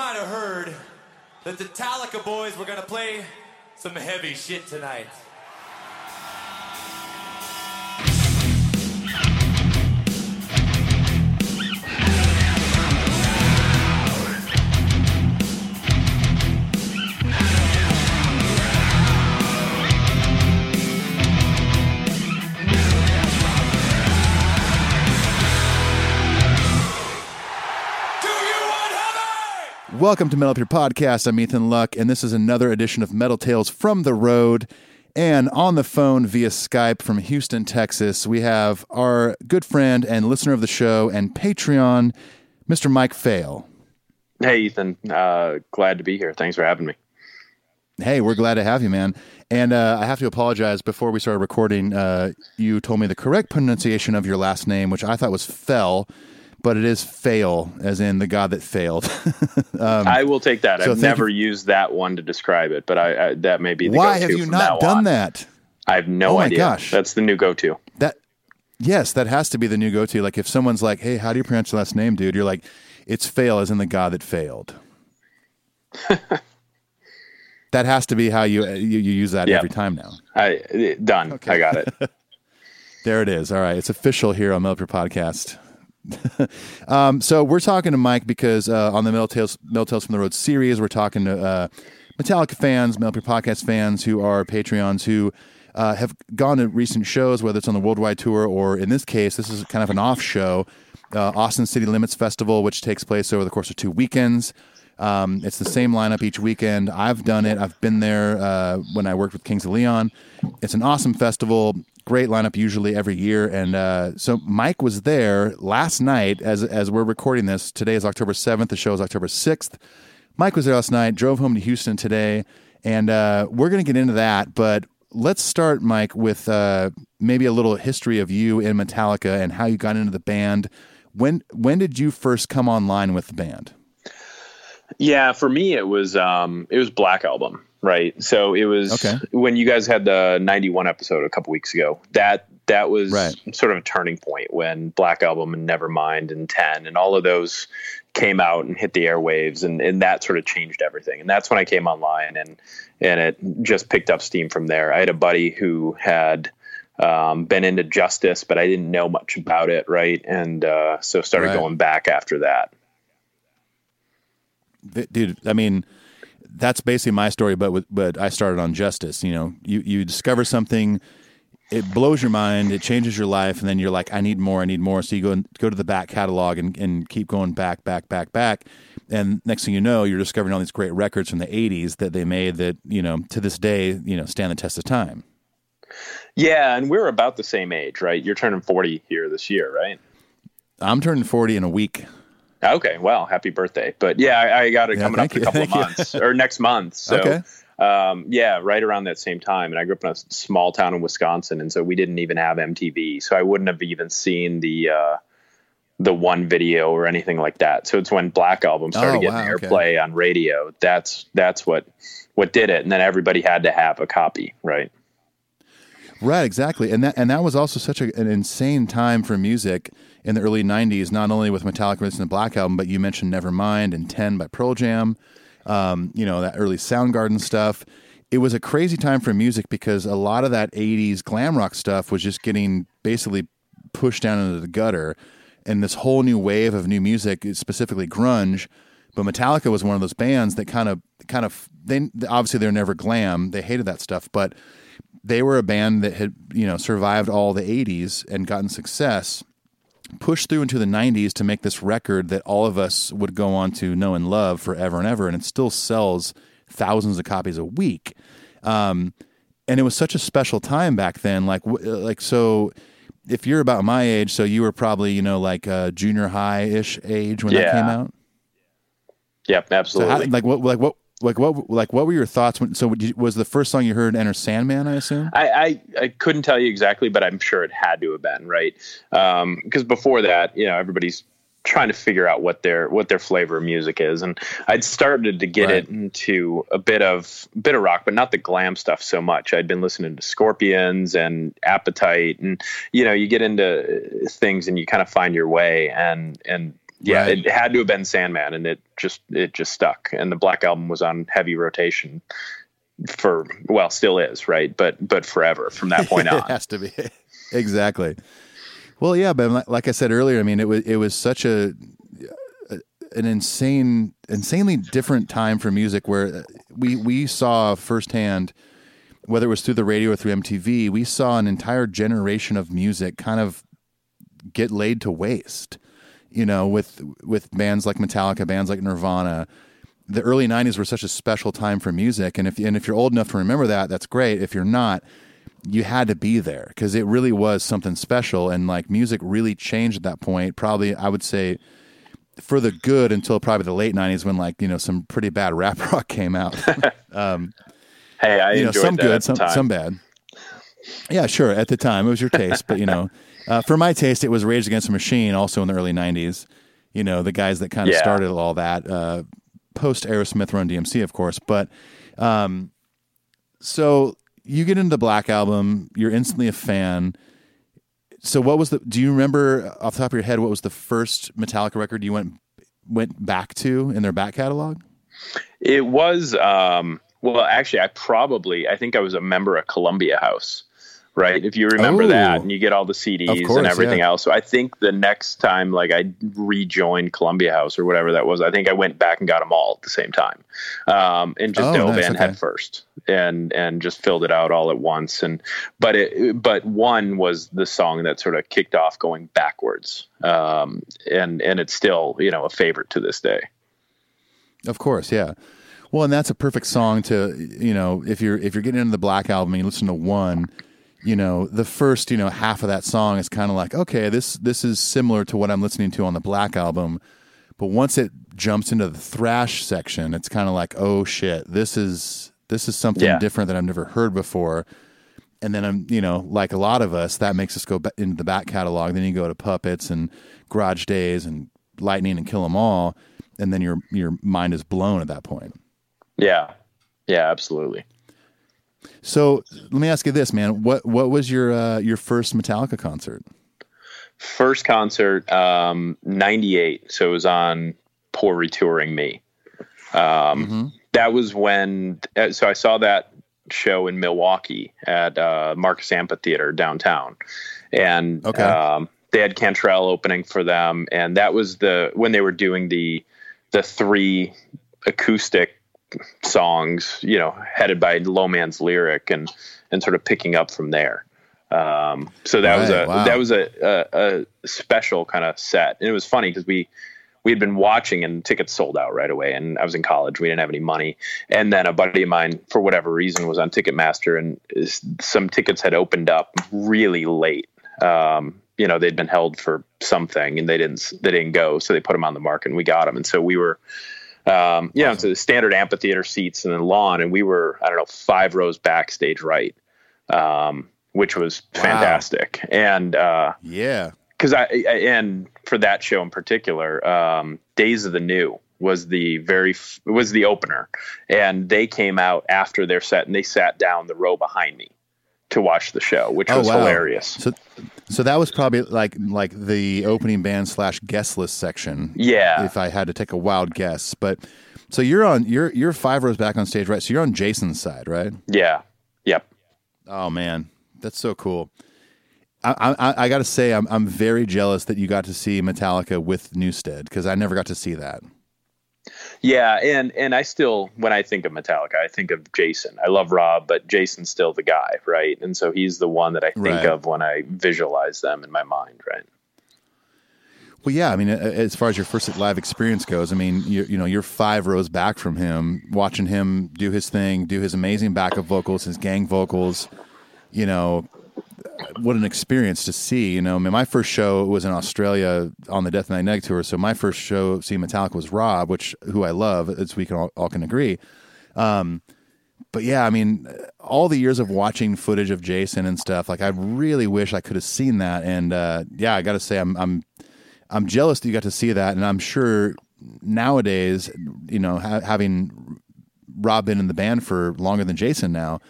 might have heard that the Talica boys were gonna play some heavy shit tonight. Welcome to Metal Up Your Podcast. I'm Ethan Luck, and this is another edition of Metal Tales from the Road. And on the phone via Skype from Houston, Texas, we have our good friend and listener of the show and Patreon, Mr. Mike Fail. Hey, Ethan. Uh, glad to be here. Thanks for having me. Hey, we're glad to have you, man. And uh, I have to apologize. Before we started recording, uh, you told me the correct pronunciation of your last name, which I thought was Fell, but it is Fail, as in the god that failed. I will take that. Um, so I've never used that one to describe it, but I, I that may be the Why have you not done on. that? I have no Oh my idea. gosh. That's the new go-to. That yes, that has to be the new go-to. Like if someone's like, "Hey, how do you pronounce your last name, dude?" You're like, "It's fail, as in the god that failed." that has to be how you you, you use that Yeah. every time now. I done. I got it. There it is. All right, it's official here on Melter Podcast. um, so we're talking to Mike because uh, on the Metal Tales, Metal Tales from the Road series, we're talking to uh, Metallica fans, Melter Podcast fans who are Patreons who uh, have gone to recent shows, whether it's on the worldwide tour or in this case, this is kind of an off show, uh, Austin City Limits Festival, which takes place over the course of two weekends. Um, it's the same lineup each weekend. I've done it. I've been there uh, when I worked with Kings of Leon. It's an awesome festival. Great lineup usually every year. And uh, so Mike was there last night as as we're recording this. Today is October seventh. The show is October sixth. Mike was there last night. Drove home to Houston today, and uh, we're going to get into that. But let's start, Mike, with uh, maybe a little history of you in Metallica and how you got into the band. When when did you first come online with the band? Yeah, for me it was um it was Black Album, right? So it was Okay. when you guys had the 91 episode a couple weeks ago. That that was Right. sort of a turning point when Black Album and Nevermind and 10 and all of those came out and hit the airwaves and, and that sort of changed everything. And that's when I came online and and it just picked up steam from there. I had a buddy who had um, been into justice, but I didn't know much about it, right? And uh, so started Right. going back after that. Th- dude i mean that's basically my story but with, but i started on justice you know. You you discover something it blows your mind it changes your life and then you're like i need more i need more. So you go and go to the back catalog and, and keep going back back back back. And next thing you know you're discovering all these great records from the 80s that they made that you know to this day you know stand the test of time. Yeah, and we're about the same age, right? You're turning 40 here this year, right? i'm turning 40 in a week Okay, well, happy birthday. But yeah, I, I got it Yeah, coming up in a couple of months or next month. So, Okay. um, yeah, right around that same time. And I grew up in a small town in Wisconsin, and so we didn't even have MTV. So I wouldn't have even seen the uh, the one video or anything like that. So it's when Black Album started Oh, getting wow, okay. airplay on radio. That's that's what what did it. And then everybody had to have a copy, right? Right, exactly, and that and that was also such a, an insane time for music in the early '90s. Not only with Metallica releasing the Black Album, but you mentioned Nevermind and Ten by Pearl Jam. Um, you know that early Soundgarden stuff. It was a crazy time for music because a lot of that '80s glam rock stuff was just getting basically pushed down into the gutter, and this whole new wave of new music, specifically grunge. But Metallica was one of those bands that kind of, kind of, they obviously they're never glam. They hated that stuff, but they were a band that had you know survived all the 80s and gotten success pushed through into the 90s to make this record that all of us would go on to know and love forever and ever and it still sells thousands of copies a week. Um, and it was such a special time back then like like so if you're about my age so you were probably you know like uh, junior high-ish age when that came out? Yep, so absolutely. how, like what like what like what like what were your thoughts when so was the first song you heard enter sandman i assume I, I, I couldn't tell you exactly, but I'm sure it had to have been right. Um, because before that, you know, everybody's trying to figure out what their what their flavor of music is, and I'd started to get Right. it into a bit of bit of rock, but not the glam stuff so much. I'd been listening to Scorpions and Appetite, and you know, you get into things and you kind of find your way, and and yeah, Right. it had to have been Sandman, and it just it just stuck. And the Black Album was on heavy rotation for well, still is right, but but forever from that point it on. has to be exactly. Well, yeah, but like, I said earlier, I mean, it was it was such a, a an insane, insanely different time for music where uh, we we saw firsthand, whether it was through the radio or through MTV, we saw an entire generation of music kind of get laid to waste. You know, with with bands like Metallica, bands like Nirvana. The early '90s were such a special time for music, and if and if you're old enough to remember that, that's great. If you're not, you had to be there because it really was something special, and like music really changed at that point. Probably, I would say, for the good until probably the late '90s when like you know some pretty bad rap rock came out. Um, hey, I you know, enjoyed some good, some some bad. Yeah, sure. At the time, it was your taste, but you know, uh, for my taste, it was Rage Against the Machine, also in the early '90s. You know, the guys that kind of Yeah. started all that. Uh, Post Aerosmith, Run DMC, of course, but um, so you get into the Black Album, you're instantly a fan. So, what was the? Do you remember off the top of your head what was the first Metallica record you went went back to in their back catalog? It was um well actually I probably I think I was a member of Columbia House. Right. If you remember Oh. that and you get all the CDs course, and everything yeah. else. So I think the next time like I rejoined Columbia House or whatever that was, I think I went back and got them all at the same time. Um, and just Oh, dove nice, in okay. head first and, and just filled it out all at once. And, but it, but one was the song that sort of kicked off going backwards. Um, and, and it's still, you know, a favorite to this day. Of course, yeah. Well, and that's a perfect song to you know if you're if you're getting into the Black album and you listen to one, you know the first you know half of that song is kind of like okay this this is similar to what I'm listening to on the Black album, but once it jumps into the thrash section, it's kind of like oh shit this is this is something Yeah. different that I've never heard before. And then I'm, you know, like a lot of us, that makes us go into the back catalog. Then you go to Puppets and Garage Days and Lightning and Kill 'Em All, and then your your mind is blown at that point. Yeah. Yeah, absolutely. So let me ask you this, man. What what was your uh, your first Metallica concert? First concert, um, 98. So it was on Poor Re-Touring Me. Um, That was when, uh, so I saw that show in Milwaukee at uh, Marcus Amphitheater downtown. And Okay. um, they had Cantrell opening for them. And that was the, when they were doing the, the three acoustic songs, you know, headed by Low Man's Lyric and, and sort of picking up from there. Um, so that was a wow. that was a, a, a special kind of set, and it was funny because we we had been watching and tickets sold out right away. And I was in college, we didn't have any money, and then a buddy of mine, for whatever reason, was on Ticketmaster, and is, some tickets had opened up really late. Um, you know, they'd been held for something, and they didn't they didn't go, so they put them on the market, and we got them, and so we were um, you know, to the standard amphitheater seats and then lawn, and we were I don't know five rows backstage right, um, which was Wow. fantastic. And uh, Yeah. because I, I and for that show in particular, um, Days of the New was the very f- was the opener, and they came out after their set and they sat down the row behind me to watch the show, which was hilarious. So so that was probably like like the opening band slash guest list section. Yeah. If I had to take a wild guess, but so you're on you're you're five rows back on stage, right? So you're on Jason's side, right? Yeah, yep. Oh man, that's so cool. I I, I got to say, I'm I'm very jealous that you got to see Metallica with Newstead because I never got to see that. Yeah, and and I still when I think of Metallica, I think of Jason. I love Rob, but Jason's still the guy, right? And so he's the one that I think Right. of when I visualize them in my mind, right? Well, yeah. I mean, as far as your first live experience goes, I mean, you you know, you're five rows back from him, watching him do his thing, do his amazing backup vocals, his gang vocals. You know, what an experience to see. You know, I mean, my first show was in Australia on the Death Magnetic tour. So my first show seeing Metallica was Rob, which who I love, as we can all, all can agree. Um, but yeah, I mean, all the years of watching footage of Jason and stuff, like I really wish I could have seen that. And uh, yeah, I got to say, I'm I'm I'm jealous that you got to see that, and I'm sure nowadays, you know, ha- having Rob been in the band for longer than Jason now,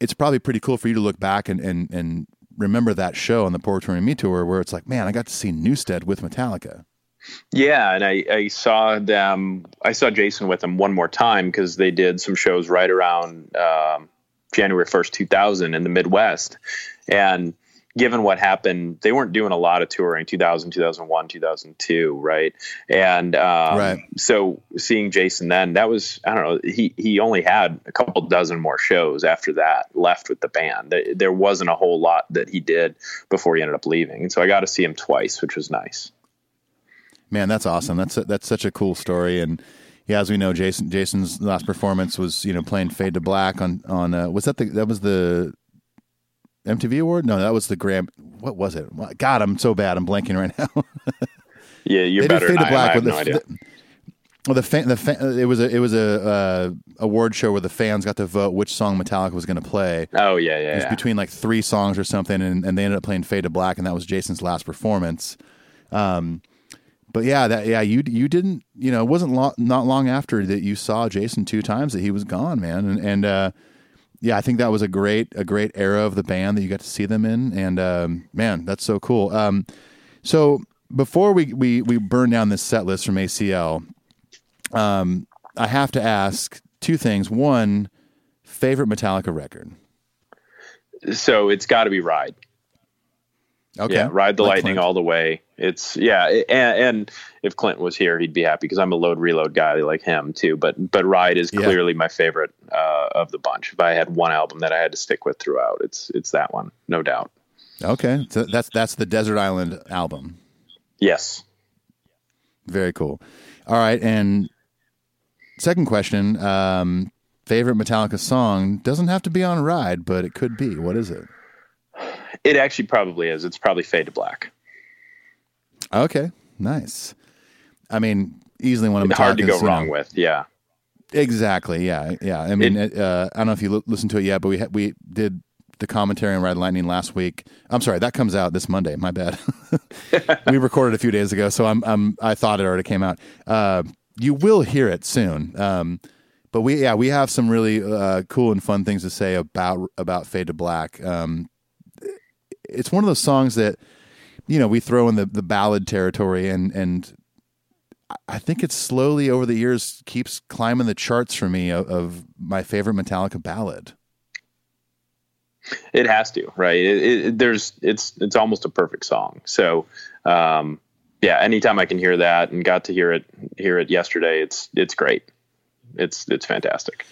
it's probably pretty cool for you to look back and and, and remember that show on the Touring Me tour where it's like, man, I got to see Newstead with Metallica. Yeah, and I, I saw them. I saw Jason with them one more time because they did some shows right around um, January first, two thousand, in the Midwest, and given what happened, they weren't doing a lot of touring 2000, 2001, 2002, right? And um, Right. so seeing Jason then, that was, I don't know, he, he only had a couple dozen more shows after that left with the band. There- wasn't a whole lot that he did before he ended up leaving. And so I got to see him twice, which was nice. Man, that's awesome. That's that's such a cool story. And yeah, as we know, Jason Jason's last performance was you know playing Fade to Black on on uh, was that the that was the MTV award? No, that was the Gram. What was it? God, I'm so bad. I'm blanking right now. Yeah, you're they better did Fade to I. I Black have with no the, idea. the well, the fan, the fan, it was a it was a uh, award show where the fans got to vote which song Metallica was going to play. oh, yeah, yeah. It was yeah. between like three songs or something, and, and they ended up playing "Fade to Black," and that was Jason's last performance. Um, but yeah, that yeah, you you didn't you know it wasn't lo- not long after that you saw Jason two times that he was gone, man, and and uh, yeah, I think that was a great a great era of the band that you got to see them in, and um, man, that's so cool. Um, so before we we we burn down this set list from ACL, um, I have to ask two things. One, favorite Metallica record. so it's got to be Ride. Okay. Yeah, ride the lightning all the way. It's yeah, and, and if Clint was here, he'd be happy because I'm a load reload guy like him too. But but ride is Yeah. clearly my favorite uh, of the bunch. If I had one album that I had to stick with throughout, it's it's that one, no doubt. Okay, so that's that's the Desert Island album. Yes. Very cool. All right, and second question: um, favorite Metallica song doesn't have to be on Ride, but it could be. What is it? It actually probably is. It's probably Fade to Black. Okay, nice. I mean, easily one of Metallica's. Hard to go you know- wrong with. Yeah. Exactly. Yeah. Yeah. I mean, uh, I don't know if you l- listened to it yet, but we ha- we did the commentary on Red Lightning last week. I'm sorry, that comes out this Monday. My bad. we recorded a few days ago, so I'm I'm I thought it already came out. Uh, you will hear it soon. Um, but we yeah we have some really uh, cool and fun things to say about about Fade to Black. Um, it's one of those songs that you know we throw in the the ballad territory and and I think it slowly over the years keeps climbing the charts for me of, of my favorite Metallica ballad. It has to, right? It, it, there's it's it's almost a perfect song. So, um, yeah, anytime I can hear that and got to hear it hear it yesterday, it's it's great. It's it's fantastic.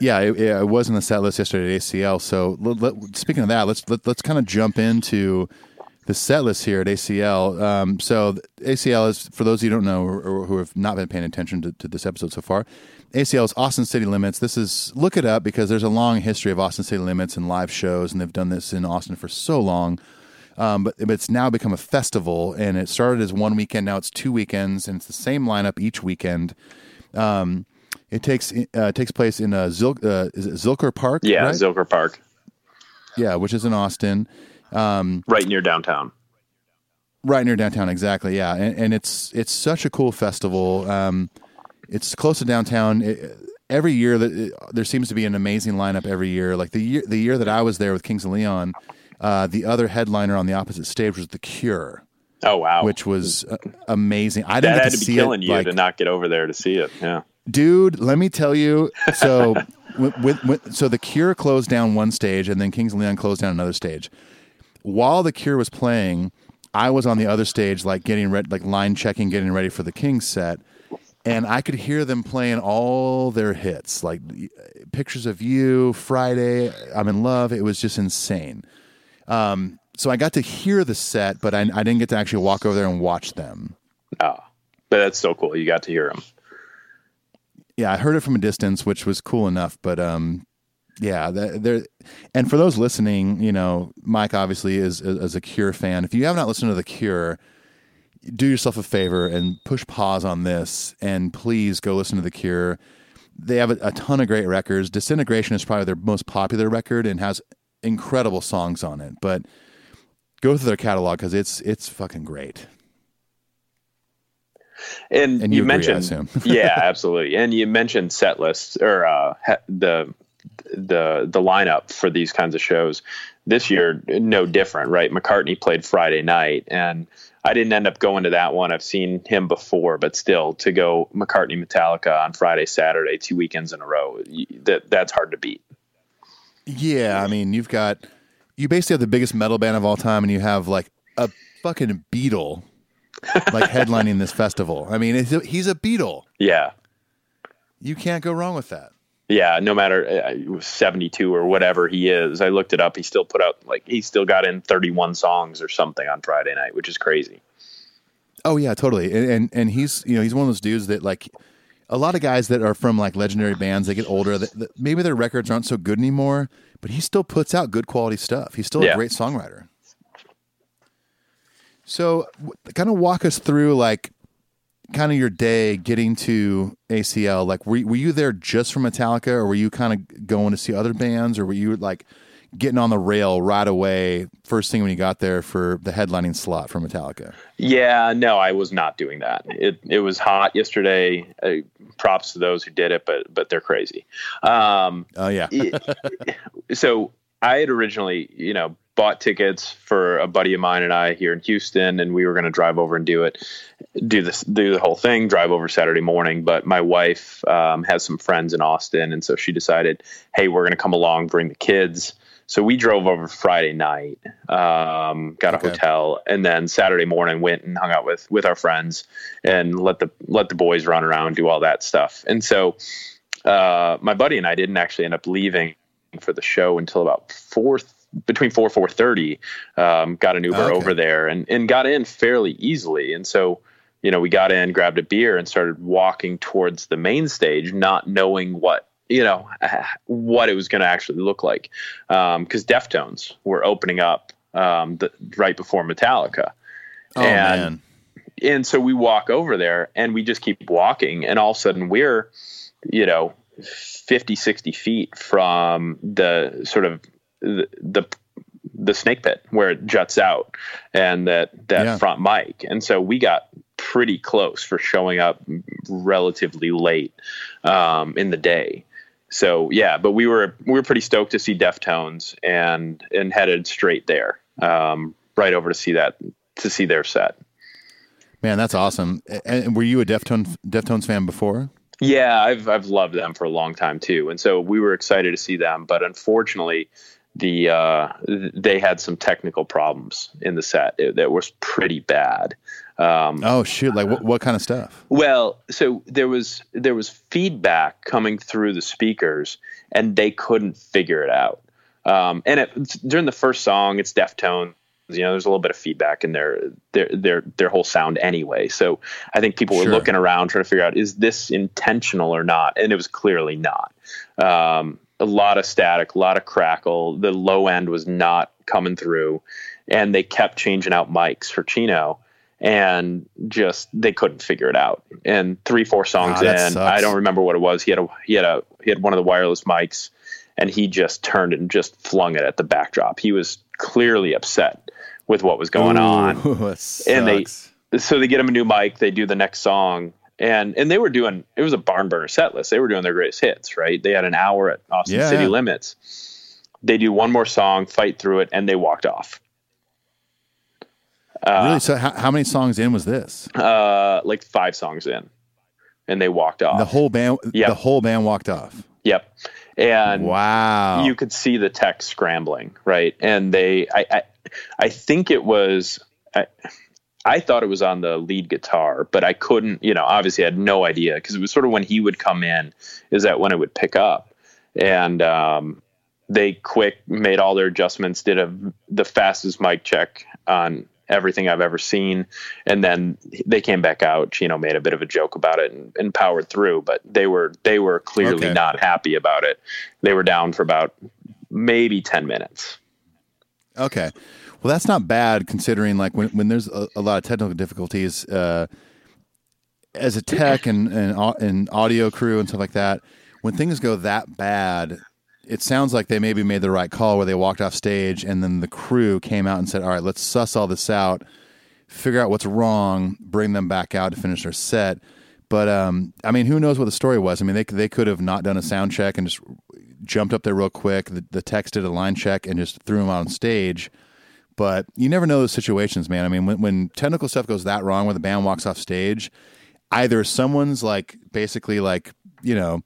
Yeah, it, it was in the set list yesterday at ACL. So let, let- speaking of that, let's let, let's kind of jump into the set list here at ACL. Um, so ACL is for those of you who don't know or, or who have not been paying attention to, to this episode so far. ACL is Austin City Limits. This is look it up because there's a long history of Austin City Limits and live shows, and they've done this in Austin for so long. Um, but, but it's now become a festival, and it started as one weekend. Now it's two weekends, and it's the same lineup each weekend. Um, it takes uh, takes place in uh, Zil, uh, is it Zilker Park? Yeah, right? Zilker Park, yeah, which is in Austin, right near downtown. right near downtown. Exactly. Yeah, and, and it's it's such a cool festival. Um, it's close to downtown. It, every year that there seems to be an amazing lineup every year. Like the year the year that I was there with Kings of Leon, uh, the other headliner on the opposite stage was The Cure, Oh wow, which was uh, amazing. I didn't that had to to be see killing it. you like, to not get over there to see it. Yeah. dude let me tell you so with, with, with, so the cure closed down one stage and then kings of leon closed down another stage while the cure was playing i was on the other stage like getting ready like line checking getting ready for the kings set and i could hear them playing all their hits like pictures of you friday i'm in love it was just insane um, so i got to hear the set but I, I didn't get to actually walk over there and watch them Oh, but that's so cool. You got to hear them. yeah, I heard it from a distance, which was cool enough. But um, yeah, there. And for those listening, you know, Mike obviously is, is is a Cure fan. If you have not listened to the Cure, do yourself a favor and push pause on this, and please go listen to the Cure. They have a, a ton of great records. Disintegration is probably their most popular record and has incredible songs on it. But go through their catalog because it's it's fucking great. And, And you, you agree, mentioned, yeah, absolutely. And you mentioned set lists or uh, he- the the the lineup for these kinds of shows. This year, no different, right? McCartney played Friday night, and I didn't end up going to that one. I've seen him before, but still to go McCartney Metallica on Friday, Saturday, two weekends in a row, that that's hard to beat. Yeah, I mean, you've got you basically have the biggest metal band of all time, and you have like a fucking Beatle like headlining this festival. I mean, he's a Beatle. Yeah, you can't go wrong with that. Yeah, no matter uh, 72 or whatever he is. I looked it up. He still put out like he still got in 31 songs or something on Friday night, which is crazy. Oh yeah, totally. And, and and, he's you know he's one of those dudes that like a lot of guys that are from like legendary bands. They get older. That, that maybe their records aren't so good anymore, but he still puts out good quality stuff. He's still yeah. a great songwriter. So, kind of walk us through like kind of your day getting to ACL? Like, were were you there just for Metallica, or were you kind of going to see other bands, or were you like getting on the rail right away first thing when you got there for the headlining slot for Metallica? Yeah, no, I was not doing that. It it was hot yesterday. Uh, props to those who did it, but but they're crazy. Um, oh yeah. so I had originally, you know, bought tickets for a buddy of mine and I here in Houston, and we were going to drive over and do it, do this, do the whole thing, drive over Saturday morning. But my wife um, has some friends in Austin, and so she decided, hey, we're going to come along, bring the kids. So we drove over Friday night, um, got a okay. hotel, and then Saturday morning went and hung out with with our friends and let the let the boys run around, do all that stuff. And so uh, my buddy and I didn't actually end up leaving for the show until about four between four four thirty, um, got an Uber okay. over there and and got in fairly easily. And so, you know, we got in, grabbed a beer, and started walking towards the main stage, not knowing what you know what it was going to actually look like, because um, Deftones were opening up um, the, right before Metallica. Oh and, man! And so we walk over there, and we just keep walking, and all of a sudden we're, you know, 50, 60 feet from the sort of the, the snake pit where it juts out and that that yeah. front mic. And so we got pretty close for showing up relatively late um, in the day. So yeah but we were we were pretty stoked to see deftones and and headed straight there um, right over to see that to see their set. Man that's awesome. And were you a deftones deftones fan before? Yeah i've i've loved them for a long time too. And so we were excited to see them but unfortunately the uh, they had some technical problems in the set that was pretty bad. Um, oh shoot! Like what, what kind of stuff? Well, so there was there was feedback coming through the speakers, and they couldn't figure it out. Um, and it, during the first song, it's Deftones. You know, there's a little bit of feedback in their their their their whole sound anyway. So I think people were sure. looking around trying to figure out is this intentional or not, and it was clearly not. Um, a lot of static, a lot of crackle. The low end was not coming through, and they kept changing out mics for Chino, and just they couldn't figure it out. And three, four songs in, sucks. I don't remember what it was. He had a he had a he had one of the wireless mics, and he just turned and just flung it at the backdrop. He was clearly upset with what was going Ooh, on, and they so they get him a new mic. They do the next song, and and they were doing it was a barn burner set list. They were doing their greatest hits, right? They had an hour at Austin yeah. City Limits. They do one more song, fight through it, and they walked off. Uh, really? So how, how, many songs in was this? Uh, like five songs in, and they walked off. The whole band. Yep. The whole band walked off. Yep. And wow, you could see the tech scrambling, right? And they, I, I, I think it was. I, I thought it was on the lead guitar, but I couldn't, you know, obviously I had no idea because it was sort of when he would come in, is that when it would pick up. And um, they quick made all their adjustments, did a the fastest mic check on everything I've ever seen. And then they came back out, you know, made a bit of a joke about it and, and powered through, but they were they were clearly okay. not happy about it. They were down for about maybe 10 minutes. Okay. Well, that's not bad considering like when when there's a, a lot of technical difficulties uh, as a tech and, and and audio crew and stuff like that. When things go that bad, it sounds like they maybe made the right call where they walked off stage and then the crew came out and said, "All right, let's suss all this out, figure out what's wrong, bring them back out to finish their set." But um, I mean, who knows what the story was? I mean, they they could have not done a sound check and just jumped up there real quick. The, the techs did a line check and just threw them out on stage but you never know those situations, man. I mean, when, when technical stuff goes that wrong, when the band walks off stage, either someone's like basically like you know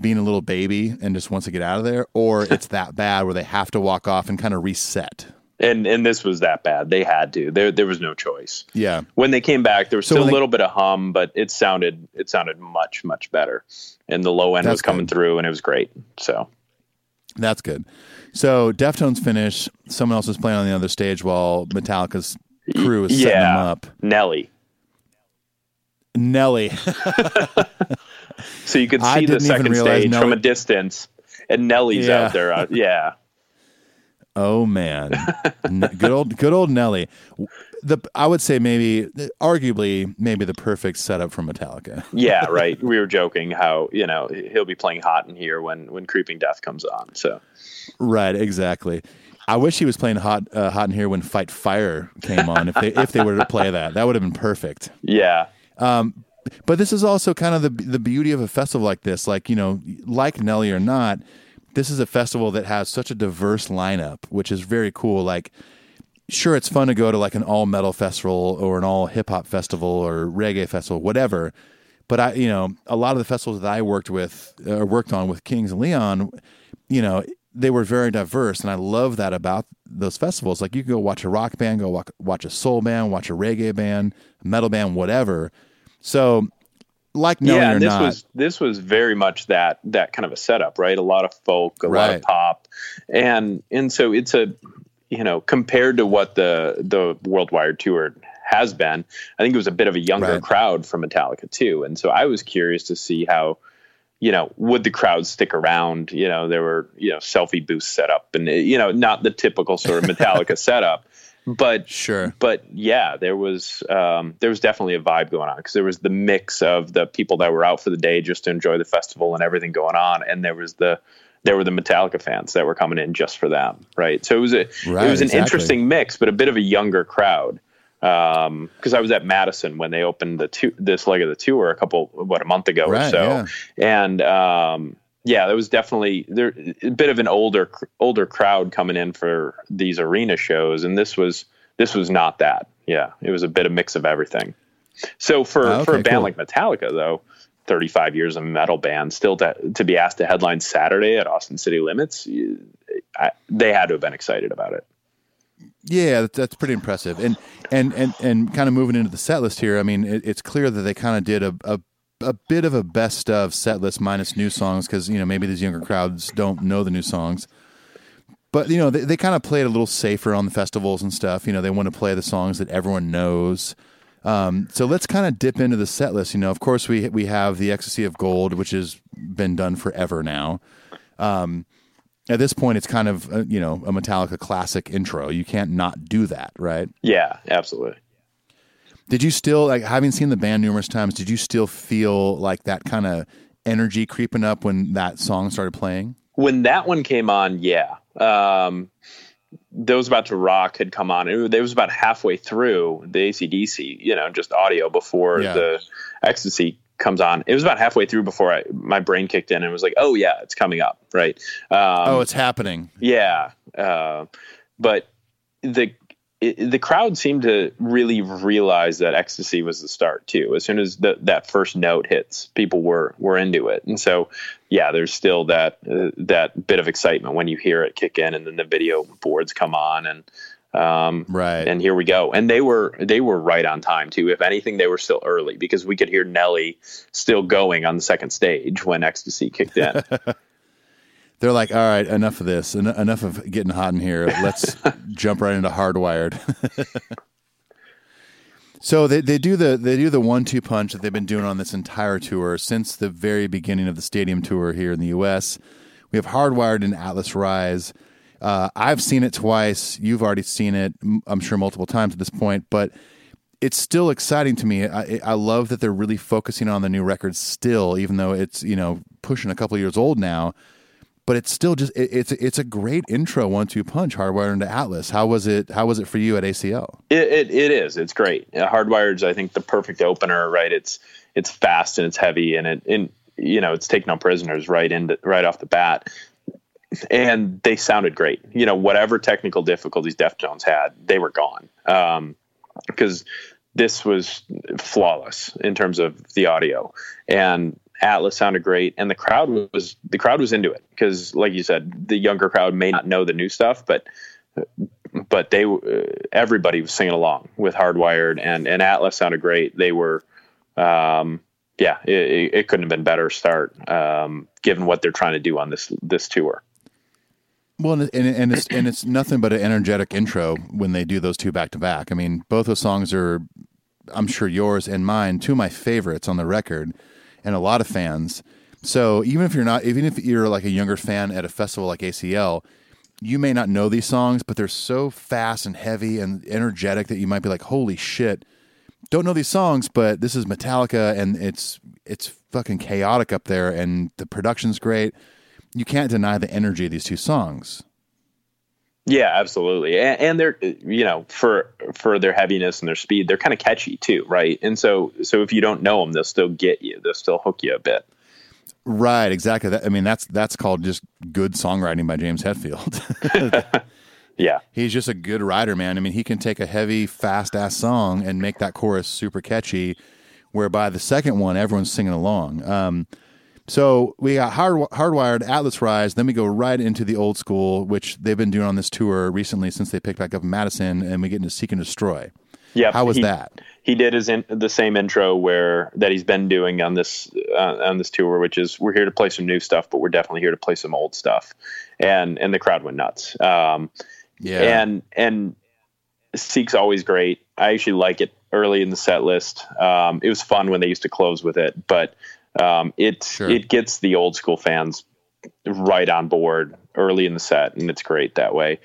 being a little baby and just wants to get out of there, or it's that bad where they have to walk off and kind of reset. And and this was that bad. They had to. There there was no choice. Yeah. When they came back, there was So still a they- little bit of hum, but it sounded it sounded much much better. And the low end was coming good. through, and it was great. So That's good. So Deftones finish. Someone else is playing on the other stage while Metallica's crew is setting them up. Nelly. Nelly. So you I see the second stage from a distance, and Nelly's Yeah. out there. Uh, yeah, Oh man, good old good old Nelly. The I would say maybe, arguably, maybe the perfect setup for Metallica. yeah, right. we were joking how you know he'll be playing hot in here when when Creeping Death comes on. So Right, exactly. I wish he was playing hot uh, hot in here when Fight Fire came on. If they if they were to play that, that would have been perfect. yeah, Um, But this is also kind of the the beauty of a festival like this. Like you know, like Nelly or not, this is a festival that has such a diverse lineup, which is very cool. Like, sure, it's fun to go to like an all metal festival or an all hip hop festival or reggae festival, whatever. But I, you know, a lot of the festivals that I worked with or worked on with Kings and Leon, you know, they were very diverse, and I love that about those festivals. Like you can go watch a rock band, go watch, watch a soul band, watch a reggae band, metal band, whatever. So, like Nelly yeah. And this not, was this was very much that that kind of a setup, right? A lot of folk, a lot of pop, and and so it's a you know compared to what the the Worldwide tour has been, I think it was a bit of a younger Right. crowd for Metallica too, and so I was curious to see how. You know, would the crowd stick around? You know, there were you know selfie booths set up, and you know, not the typical sort of Metallica setup, but sure, but yeah, there was um, there was definitely a vibe going on because there was the mix of the people that were out for the day just to enjoy the festival and everything going on, and there was the there were the Metallica fans that were coming in just for them, right? So it was a Right, it was an exactly. interesting mix, but a bit of a younger crowd. Because I was at Madison when they opened the tou- this leg of the tour a couple what a month ago or so, yeah. and um, yeah, there was definitely there a bit of an older older crowd coming in for these arena shows, and this was this was not that. Yeah, it was a bit of a mix of everything. So for Oh, for a band cool. like Metallica, though, 35 years of metal band, still to to be asked to headline Saturday at Austin City Limits, I, they had to have been excited about it. Yeah, that's, that's pretty impressive. And and and and kind of moving into the set list here. I mean, it, it's clear that they kind of did a, a a bit of a best of set list minus new songs because you know maybe these younger crowds don't know the new songs. But you know they, they kind of played a little safer on the festivals and stuff. You know they want to play the songs that everyone knows. Um, so let's kind of dip into the set list. You know, of course we we have the Ecstasy of Gold, which has been done forever now. Um, at this point, it's kind of uh, you know a Metallica classic intro. You can't not do that, right? Yeah, absolutely. Did you still like having seen the band numerous times? Did you still feel like that kind of energy creeping up when that song started playing? when that one came on, yeah. Um, those about to rock had come on. It, it was about halfway through the ACDC, you know, just audio before Yeah. the ecstasy comes on. It was about halfway through before I, my brain kicked in and was like, oh yeah, it's coming up. Right. Um, oh, it's happening. yeah. Uh, but the, it, the crowd seemed to really realize that ecstasy was the start too. As soon as the, that first note hits, people were were into it, and so yeah, there's still that uh, that bit of excitement when you hear it kick in, and then the video boards come on, and um, Right. and here we go. And they were they were right on time too. If anything, they were still early because we could hear Nelly still going on the second stage when ecstasy kicked in. They're like, all right, enough of this. En- enough of getting hot in here. Let's jump right into hardwired. so they, they do the they do the one two punch that they've been doing on this entire tour since the very beginning of the stadium tour here in the U.S. We have hardwired and Atlas Rise. Uh, I've seen it twice. You've already seen it. I'm sure multiple times at this point, but it's still exciting to me. I, I love that they're really focusing on the new records still, even though it's you know pushing a couple years old now. But it's still just it, it's it's a great intro one two punch hardwired into Atlas. How was it? How was it for you at ACL? It, it, it is. It's great. hardwired is I think, the perfect opener. Right? It's it's fast and it's heavy, and it and you know it's taking on prisoners right into right off the bat. and they sounded great. You know, whatever technical difficulties Deftones had, they were gone. Um, because this was flawless in terms of the audio and Atlas sounded great and the crowd was the crowd was into it because like you said the younger crowd may not know the new stuff but but they everybody was singing along with hardwired and and Atlas sounded great. They were um, yeah it, it, couldn't have been better start um, given what they're trying to do on this this tour. Well, and, and it's and it's nothing but an energetic intro when they do those two back to back. I mean, both those songs are, I'm sure yours and mine, two of my favorites on the record, and a lot of fans. So even if you're not, even if you're like a younger fan at a festival like ACL, you may not know these songs, but they're so fast and heavy and energetic that you might be like, "Holy shit!" Don't know these songs, but this is Metallica, and it's it's fucking chaotic up there, and the production's great you can't deny the energy of these two songs. Yeah, absolutely, and, and, they're you know for for their heaviness and their speed, they're kind of catchy too, right? And so so if you don't know them, they'll still get you. They'll still hook you a bit. Right, exactly. That, I mean, that's that's called just good songwriting by James Hetfield. yeah, he's just a good writer, man. I mean, he can take a heavy, fast ass song and make that chorus super catchy. Whereby the second one, everyone's singing along. Um, so we got hard, hardwired Atlas Rise, then we go right into the old school, which they've been doing on this tour recently since they picked back up Madison, and we get into Seek and Destroy. Yeah, how was he, that? He did his in, the same intro where that he's been doing on this uh, on this tour, which is we're here to play some new stuff, but we're definitely here to play some old stuff, and and the crowd went nuts. Um, yeah, and and Seek's always great. I actually like it early in the set list. Um, it was fun when they used to close with it, but um, it sure. it gets the old school fans right on board early in the set, and it's great that way.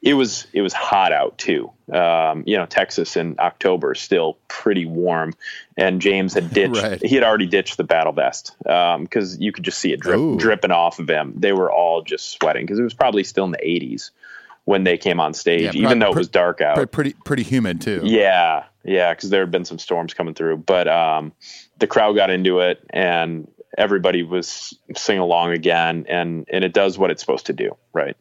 It was it was hot out too. Um, you know, Texas in October is still pretty warm, and James had ditched. right. He had already ditched the battle vest because um, you could just see it drip, dripping off of him. They were all just sweating because it was probably still in the 80s when they came on stage, yeah, even though it was dark out. Pretty pretty humid too. Yeah, yeah, because there had been some storms coming through, but um, the crowd got into it, and everybody was singing along again, and and it does what it's supposed to do, right?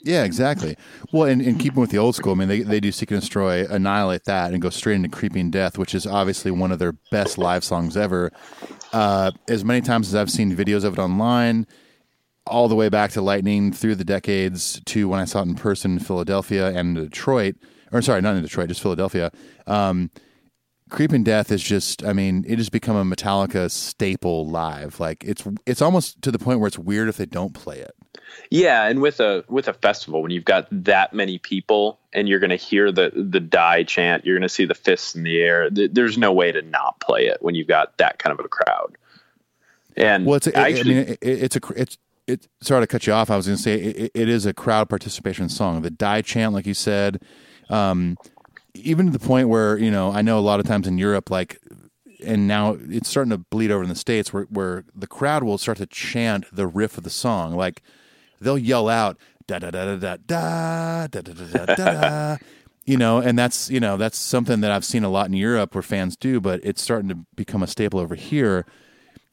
Yeah, exactly. Well, and, and keeping with the old school, I mean, they, they do Seek and Destroy, Annihilate that, and go straight into Creeping Death, which is obviously one of their best live songs ever. Uh, as many times as I've seen videos of it online, all the way back to Lightning through the decades to when I saw it in person in Philadelphia and Detroit, or sorry, not in Detroit, just Philadelphia. Um, Creeping Death is just, I mean, it has become a Metallica staple live. Like it's it's almost to the point where it's weird if they don't play it. Yeah, and with a with a festival when you've got that many people and you're going to hear the the die chant, you're going to see the fists in the air. There's no way to not play it when you've got that kind of a crowd. And well, it's a, actually, I mean, it, it's a it's it, sorry to cut you off. I was going to say it, it is a crowd participation song. The die chant, like you said, um, even to the point where you know I know a lot of times in Europe, like, and now it's starting to bleed over in the states where where the crowd will start to chant the riff of the song. Like they'll yell out da da da da da da da da da da da. You know, and that's you know that's something that I've seen a lot in Europe where fans do, but it's starting to become a staple over here.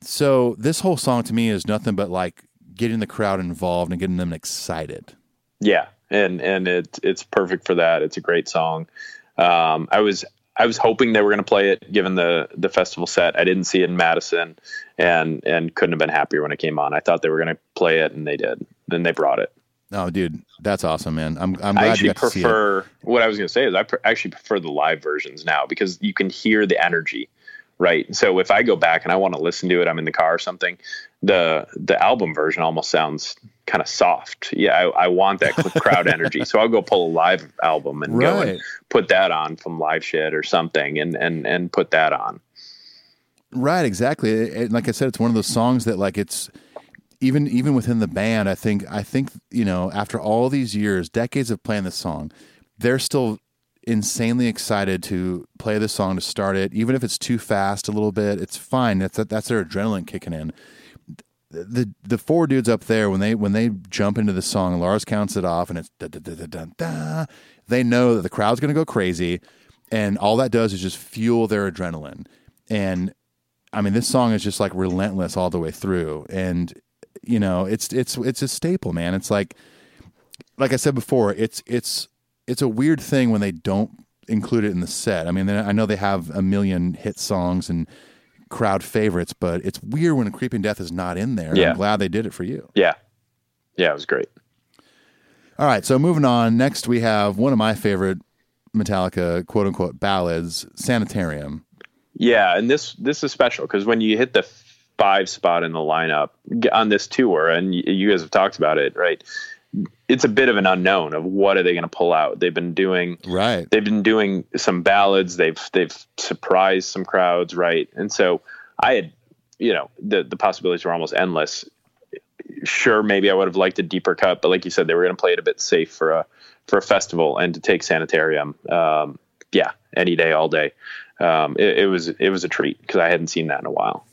So this whole song to me is nothing but like getting the crowd involved and getting them excited. Yeah, and and it it's perfect for that. It's a great song. Um, I was I was hoping they were going to play it given the the festival set. I didn't see it in Madison, and and couldn't have been happier when it came on. I thought they were going to play it, and they did. Then they brought it. Oh, dude, that's awesome, man! I'm I'm glad I actually you prefer. To see it. What I was going to say is I pr- actually prefer the live versions now because you can hear the energy right? So if I go back and I want to listen to it, I'm in the car or something. The the album version almost sounds kind of soft. Yeah, I, I want that crowd energy, so I'll go pull a live album and right. go and put that on from Live Shit or something, and and and put that on. Right, exactly. And like I said, it's one of those songs that like it's even even within the band. I think I think you know after all these years, decades of playing this song, they're still insanely excited to play the song to start it, even if it's too fast a little bit. It's fine. That's that's their adrenaline kicking in. The the four dudes up there when they when they jump into the song, Lars counts it off, and it's da da da da da. da they know that the crowd's going to go crazy, and all that does is just fuel their adrenaline. And I mean, this song is just like relentless all the way through, and you know, it's it's it's a staple, man. It's like like I said before, it's it's it's a weird thing when they don't include it in the set. I mean, I know they have a million hit songs and crowd favorites, but it's weird when a Creeping Death is not in there. Yeah. I'm glad they did it for you. Yeah, yeah, it was great. All right, so moving on. Next, we have one of my favorite Metallica quote unquote ballads, Sanitarium. Yeah, and this this is special because when you hit the five spot in the lineup on this tour, and you guys have talked about it, right? It's a bit of an unknown of what are they going to pull out. They've been doing right. They've been doing some ballads. They've they've surprised some crowds, right? And so I had, you know, the the possibilities were almost endless. Sure, maybe I would have liked a deeper cut, but like you said, they were going to play it a bit safe for a for a festival and to take Sanitarium. Um, yeah, any day, all day. Um, it, it was it was a treat because I hadn't seen that in a while.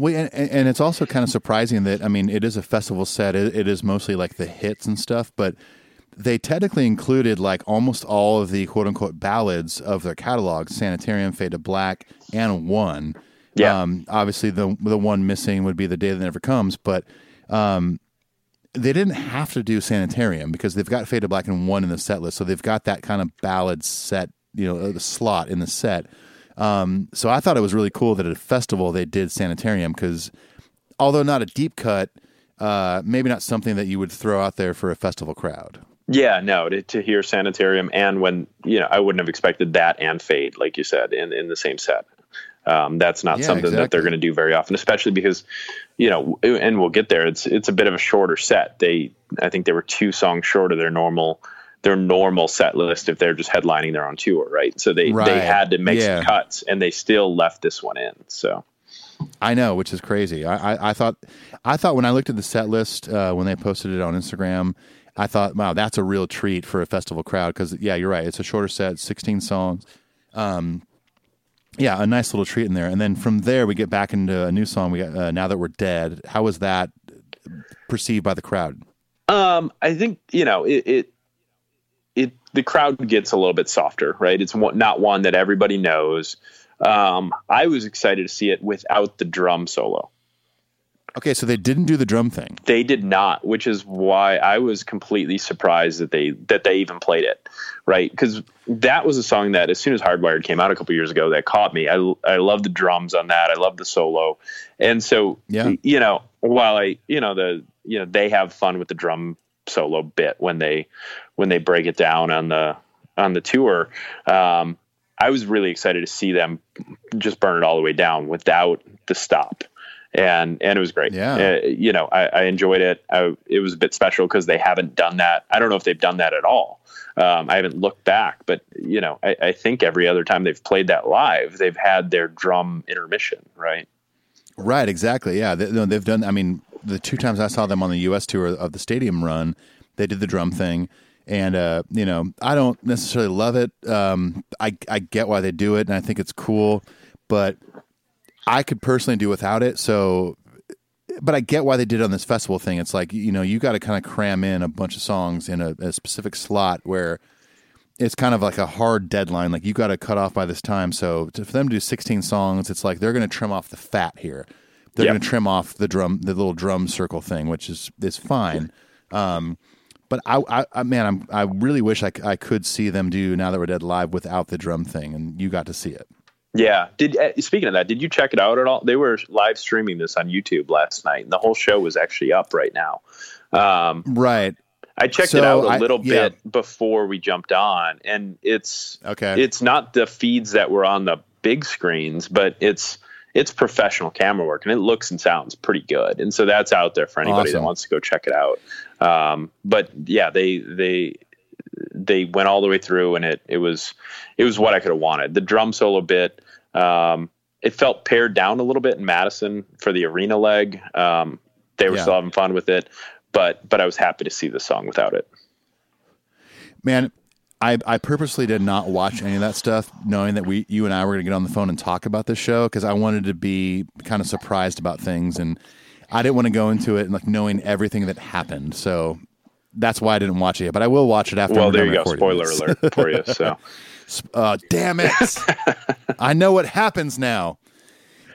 Well, and, and it's also kind of surprising that I mean, it is a festival set. It, it is mostly like the hits and stuff, but they technically included like almost all of the quote unquote ballads of their catalog: "Sanitarium," "Fade to Black," and "One." Yeah. Um, obviously, the the one missing would be "The Day That Never Comes," but um, they didn't have to do "Sanitarium" because they've got "Fade to Black" and "One" in the set list, so they've got that kind of ballad set, you know, the slot in the set. Um, so I thought it was really cool that at a festival they did Sanitarium because, although not a deep cut, uh, maybe not something that you would throw out there for a festival crowd. Yeah, no, to, to hear Sanitarium and when you know I wouldn't have expected that and Fade, like you said, in in the same set. Um, that's not Yeah, something that they're going to do very often, especially because you know, and we'll get there. It's it's a bit of a shorter set. They, I think they were two songs short of their normal their normal set list if they're just headlining their own tour, right? So they Right. they had to make Yeah. some cuts, and they still left this one in. So I know, which is crazy. I, I, I thought, I thought when I looked at the set list uh, when they posted it on Instagram, I thought, wow, that's a real treat for a festival crowd. Because yeah, you're right. It's a shorter set, 16 songs. Um, yeah, a nice little treat in there. And then from there, we get back into a new song. We got uh, now that we're dead. How was that perceived by the crowd? Um, I think you know it, it. The crowd gets a little bit softer, right? It's one, not one that everybody knows. Um, I was excited to see it without the drum solo. Okay, so they didn't do the drum thing. They did not, which is why I was completely surprised that they that they even played it, right? Because that was a song that, as soon as Hardwired came out a couple years ago, that caught me. I I love the drums on that. I love the solo, and so Yeah. you know, while I you know the you know they have fun with the drum solo bit when they when they break it down on the on the tour. Um, I was really excited to see them just burn it all the way down without the stop. And and it was great. Yeah. Uh, you know, I, I enjoyed it. I, it was a bit special because they haven't done that. I don't know if they've done that at all. Um, I haven't looked back, but you know, I, I think every other time they've played that live, they've had their drum intermission, right? Right, exactly. Yeah, they, no, they've done. I mean, the two times I saw them on the U.S. tour of the stadium run, they did the drum thing, and uh, you know, I don't necessarily love it. Um, I I get why they do it, and I think it's cool, but I could personally do without it. So, but I get why they did it on this festival thing. It's like you know, you got to kind of cram in a bunch of songs in a, a specific slot where it's kind of like a hard deadline. Like you got to cut off by this time. So to, for them to do 16 songs, it's like they're going to trim off the fat here. They're Yeah. going to trim off the drum, the little drum circle thing, which is is fine. Um, but I, I, I, man, I'm, I really wish I, I could see them do now that we're dead live without the drum thing, and you got to see it. Yeah. Did uh, speaking of that, did you check it out at all? They were live streaming this on YouTube last night, and the whole show was actually up right now. Um, Right. I checked So it out a little yeah. bit before we jumped on, and it's Okay. It's not the feeds that were on the big screens, but it's it's professional camera work, and it looks and sounds pretty good. And so that's out there for anybody that wants to go check it out. Um, but yeah, they they they went all the way through, and it it was it was what I could have wanted. The drum solo bit. Um, it felt pared down a little bit in Madison for the arena leg. Um, they were Yeah. still having fun with it, but but I was happy to see the song without it. Man, I, I purposely did not watch any of that stuff, knowing that we, you and I were going to get on the phone and talk about this show because I wanted to be kind of surprised about things, and I didn't want to go into it and like knowing everything that happened. So that's why I didn't watch it yet. But I will watch it after. Well, there you go. Spoiler this. alert for you. So Uh, damn it! I know what happens now.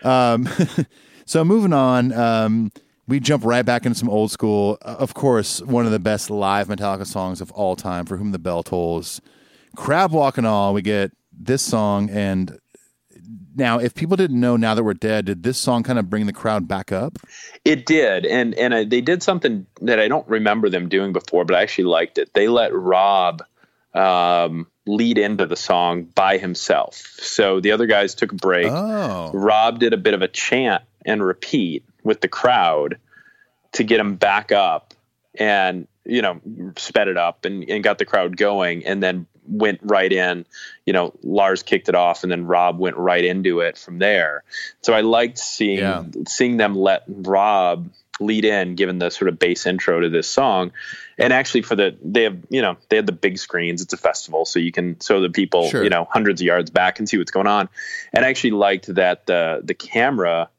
Um, so moving on. Um, we jump right back into some old school. Uh, Of course, one of the best live Metallica songs of all time, "For Whom the Bell Tolls." Crab Walk and all, we get this song. And now, if people didn't know, now that we're dead, did this song kind of bring the crowd back up? It did, and and uh, they did something that I don't remember them doing before, but I actually liked it. They let Rob um, lead into the song by himself. So the other guys took a break. Oh, Rob did a bit of a chant and repeat with the crowd to get him back up, and you know sped it up and, and got the crowd going, and then went right in. You know, Lars kicked it off, and then Rob went right into it from there. So I liked seeing Yeah. seeing them let Rob lead in, given the sort of bass intro to this song. And actually, for the they have you know they had the big screens. It's a festival, so you can so the people Sure. you know hundreds of yards back and see what's going on. And I actually liked that the the camera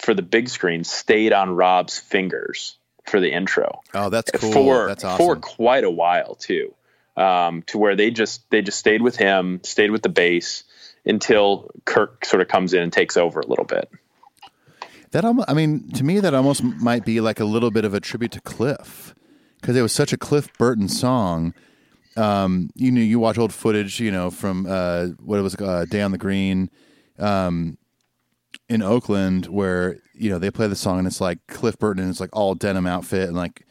for the big screen stayed on Rob's fingers for the intro oh, that's cool. for that's for quite a while too, um, to where they just they just stayed with him, stayed with the bass until Kirk sort of comes in and takes over a little bit. That almost, I mean, to me, that almost might be like a little bit of a tribute to Cliff because it was such a Cliff Burton song. Um, you know, you watch old footage, you know, from uh, what it was, uh, Day on the Green, um, in Oakland, where you know they play the song and it's like Cliff Burton and it's like all denim outfit and like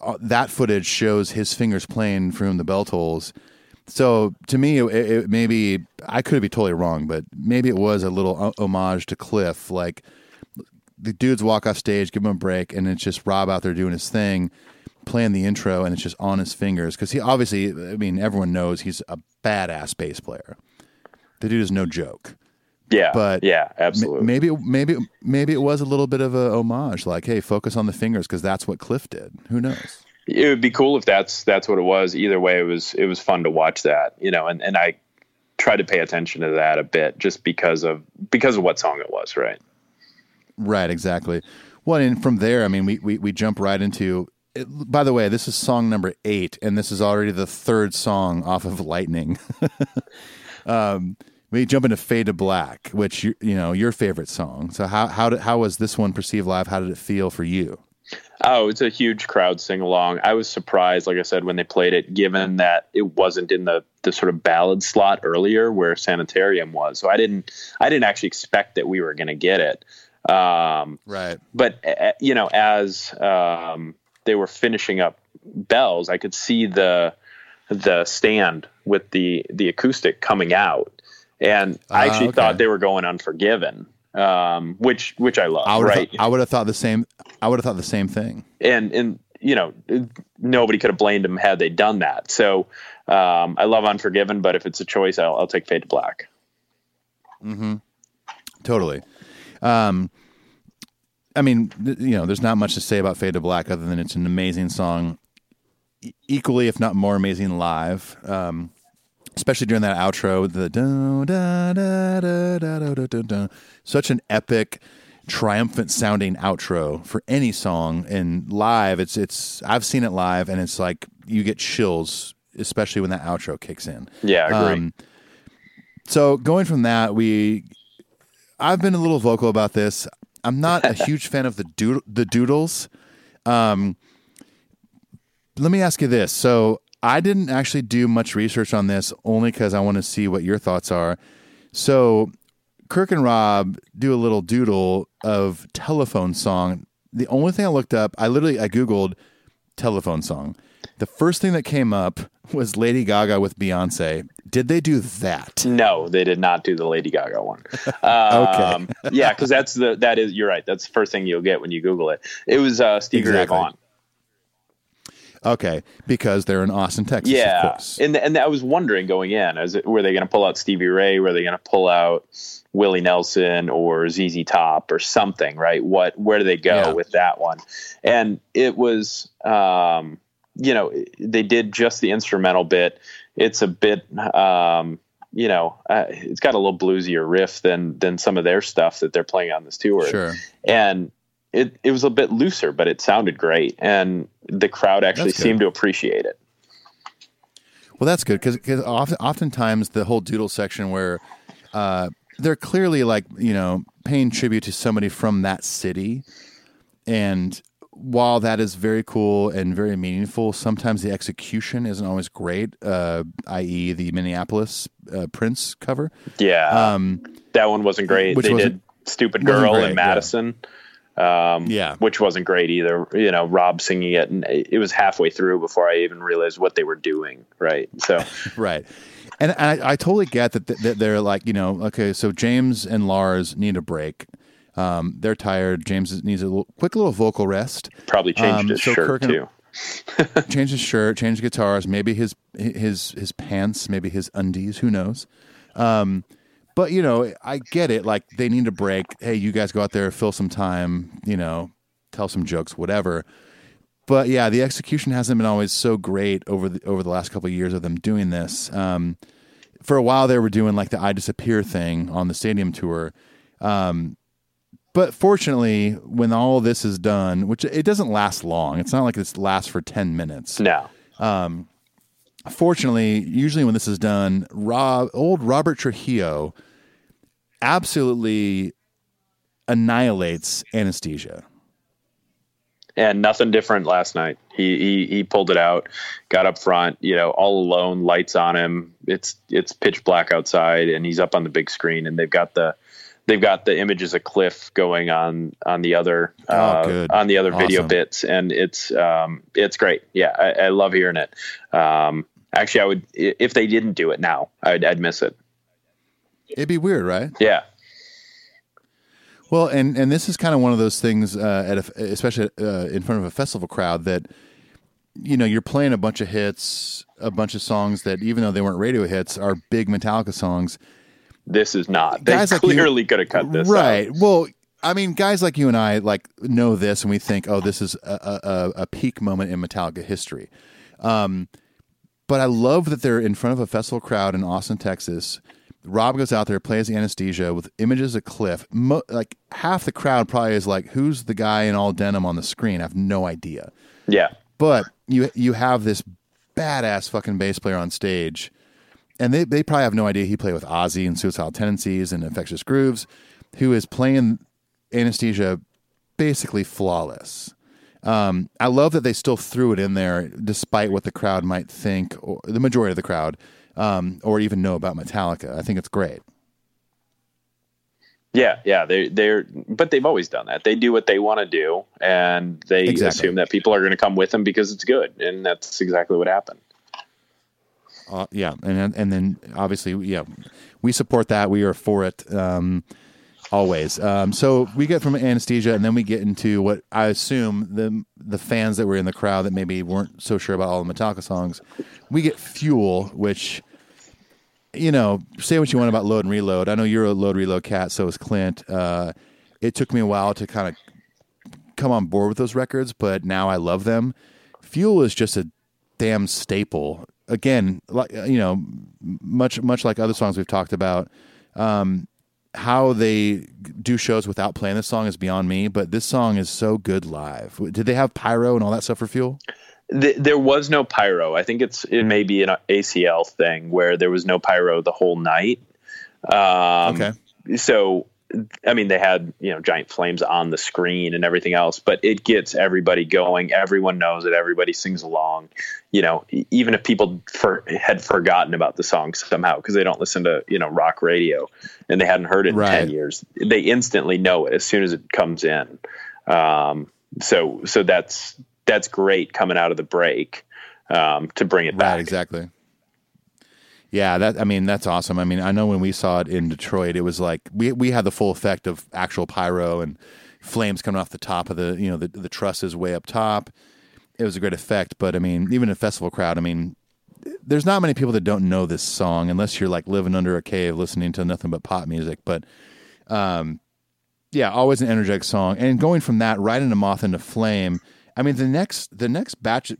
uh, that footage shows his fingers playing from the bell tolls. So to me, it, it maybe I could be totally wrong, but maybe it was a little homage to Cliff. Like the dudes walk off stage, give him a break, and it's just Rob out there doing his thing, playing the intro, and it's just on his fingers because he obviously, I mean, everyone knows he's a badass bass player. The dude is no joke. Yeah, But yeah, M- absolutely. Maybe, maybe, maybe it was a little bit of a homage, like, hey, focus on the fingers because that's what Cliff did. Who knows? it would be cool if that's that's what it was. Either way, it was it was fun to watch that, you know, and and I tried to pay attention to that a bit just because of because of what song it was, right? Right, exactly. Well, and from there, I mean, we, we, we jump right into. It, by the way, this is song number eight, and this is already the third song off of Lightning. um, we jump into Fade to Black, which you, you know your favorite song. So how how did how was this one perceived live? How did it feel for you? Oh, it's a huge crowd sing along. I was surprised, like I said, when they played it, given that it wasn't in the the sort of ballad slot earlier where Sanitarium was. So I didn't I didn't actually expect that we were going to get it. Um, Right. but uh, you know, as um, they were finishing up bells, I could see the the stand with the the acoustic coming out, and I Ah, actually okay. thought they were going Unforgiven, um, which which I love, I would right? I would have thought the same. I would have thought the same thing. and and you know nobody could have blamed them had they done that. So um, I love Unforgiven, but if it's a choice, I'll, I'll take Fade to Black. Totally. Um, I mean, th- you know, there's not much to say about Fade to Black other than it's an amazing song, e- equally, if not more amazing live. Um, especially during that outro, the da, da, da, da, da, da, da, da, such an epic, triumphant sounding outro for any song. And live, it's it's I've seen it live, and it's like you get chills, especially when that outro kicks in. Yeah, I agree. Um, so going from that, we I've been a little vocal about this. I'm not a huge fan of the dood- the doodles. Um, let me ask you this. So I didn't actually do much research on this, only because I want to see what your thoughts are. So Kirk and Rob do a little doodle of telephone song. The only thing I looked up, I literally I googled telephone song. The first thing that came up was Lady Gaga with Beyonce. Did they do that? No, they did not do the Lady Gaga one. Um, yeah, because that's the that is you're right. That's the first thing you'll get when you Google it. It was uh, Stevie Ray Exactly. Vaughan. Okay, because they're in Austin, Texas. Yeah, and and I was wondering going in, is it, were they going to pull out Stevie Ray? Were they going to pull out Willie Nelson or ZZ Top or something? Right? What? Where do they go Yeah. with that one? And it was, um, you know, they did just the instrumental bit. It's a bit, um, you know, uh, it's got a little bluesier riff than than some of their stuff that they're playing on this tour Sure. and it, it was a bit looser, but it sounded great, and the crowd actually seemed to appreciate it. Well, that's good because often, oftentimes the whole doodle section where uh, they're clearly like you know paying tribute to somebody from that city. and while that is very cool and very meaningful, sometimes the execution isn't always great. Uh, i.e., the Minneapolis uh, Prince cover. Yeah, um, that one wasn't great. They did "Stupid Girl" in Madison. Yeah. Um, yeah, which wasn't great either. You know, Rob singing it, and it was halfway through before I even realized what they were doing. Right. So. right. And I, I totally get that, that they're like, you know, okay, so James and Lars need a break. Um, they're tired. James needs a little, quick little vocal rest. Probably changed um, his so shirt Kirk too. change his shirt, change guitars, maybe his his his pants, maybe his undies. Who knows? Um, but you know, I get it. Like they need a break. Hey, you guys go out there, fill some time. You know, tell some jokes, whatever. But yeah, the execution hasn't been always so great over the over the last couple of years of them doing this. Um, for a while, they were doing like the "I Disappear" thing on the stadium tour. Um, but fortunately, when all this is done, which it doesn't last long, it's not like this lasts for 10 minutes. No. Um, fortunately, usually when this is done, Rob, old Robert Trujillo absolutely annihilates anesthesia. And nothing different last night. He, he he pulled it out, got up front, you know, all alone, lights on him. It's it's pitch black outside, and he's up on the big screen, and they've got the they've got the images of Cliff going on on the other oh, uh, on the other awesome. video bits, and it's um, it's great. Yeah, I, I love hearing it. Um, actually, I would if they didn't do it now, I'd, I'd miss it. It'd be weird, right? Yeah. Well, and and this is kind of one of those things, uh, at a, especially uh, in front of a festival crowd, that you know you're playing a bunch of hits, a bunch of songs that even though they weren't radio hits, are big Metallica songs this is not. They guys clearly like could have cut this right. Out. Well, I mean, guys like you and I like know this, and we think, oh, this is a, a, a peak moment in Metallica history. Um, but I love that they're in front of a festival crowd in Austin, Texas. Rob goes out there, plays the anesthesia with images of Cliff. Mo- like half the crowd probably is like, "Who's the guy in all denim on the screen?" I have no idea. Yeah, but you you have this badass fucking bass player on stage and they, they probably have no idea he played with Ozzy and Suicidal Tendencies and Infectious Grooves, who is playing anesthesia basically flawless. Um, I love that they still threw it in there, despite what the crowd might think, or the majority of the crowd, um, or even know about Metallica. I think it's great. Yeah, yeah, they they're but they've always done that. They do what they want to do, and they exactly. assume that people are going to come with them because it's good, and that's exactly what happened. Uh, yeah, and and then obviously, yeah, we support that. We are for it um, always. Um, so we get from anesthesia, and then we get into what I assume the the fans that were in the crowd that maybe weren't so sure about all the Metallica songs. We get Fuel, which you know, say what you want about Load and Reload. I know you're a Load Reload cat, so is Clint. Uh, it took me a while to kind of come on board with those records, but now I love them. Fuel is just a damn staple again, like you know, much much like other songs we've talked about, um, how they do shows without playing this song is beyond me. But this song is so good live. Did they have pyro and all that stuff for Fuel? The, there was no pyro. I think it's it may be an ACL thing where there was no pyro the whole night. Um, okay. So I mean, they had you know giant flames on the screen and everything else, but it gets everybody going. Everyone knows it. Everybody sings along. You know, even if people for, had forgotten about the song somehow because they don't listen to you know rock radio and they hadn't heard it in right. ten years, they instantly know it as soon as it comes in. Um, so so that's that's great coming out of the break um, to bring it right, back. Exactly. Yeah, that I mean that's awesome. I mean, I know when we saw it in Detroit, it was like we we had the full effect of actual pyro and flames coming off the top of the you know the the trusses way up top. It was a great effect, but I mean, even a festival crowd, I mean, there's not many people that don't know this song unless you're like living under a cave listening to nothing but pop music. But um, yeah, always an energetic song, and going from that right into Moth into Flame. I mean, the next the next batch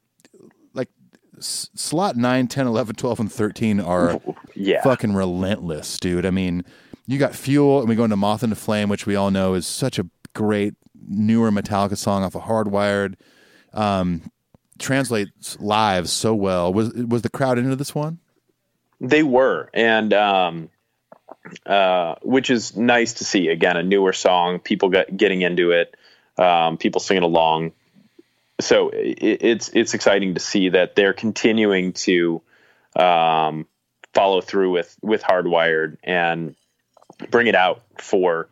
slot 9, 10, 11, 12, and 13 are yeah. fucking relentless, dude. I mean, you got Fuel, and we go into Moth into Flame, which we all know is such a great newer Metallica song off of Hardwired. Um, translates live so well. Was was the crowd into this one? They were, and um, uh, which is nice to see. Again, a newer song, people get, getting into it. um, people singing along. So it, it's it's exciting to see that they're continuing to um, follow through with with Hardwired and bring it out for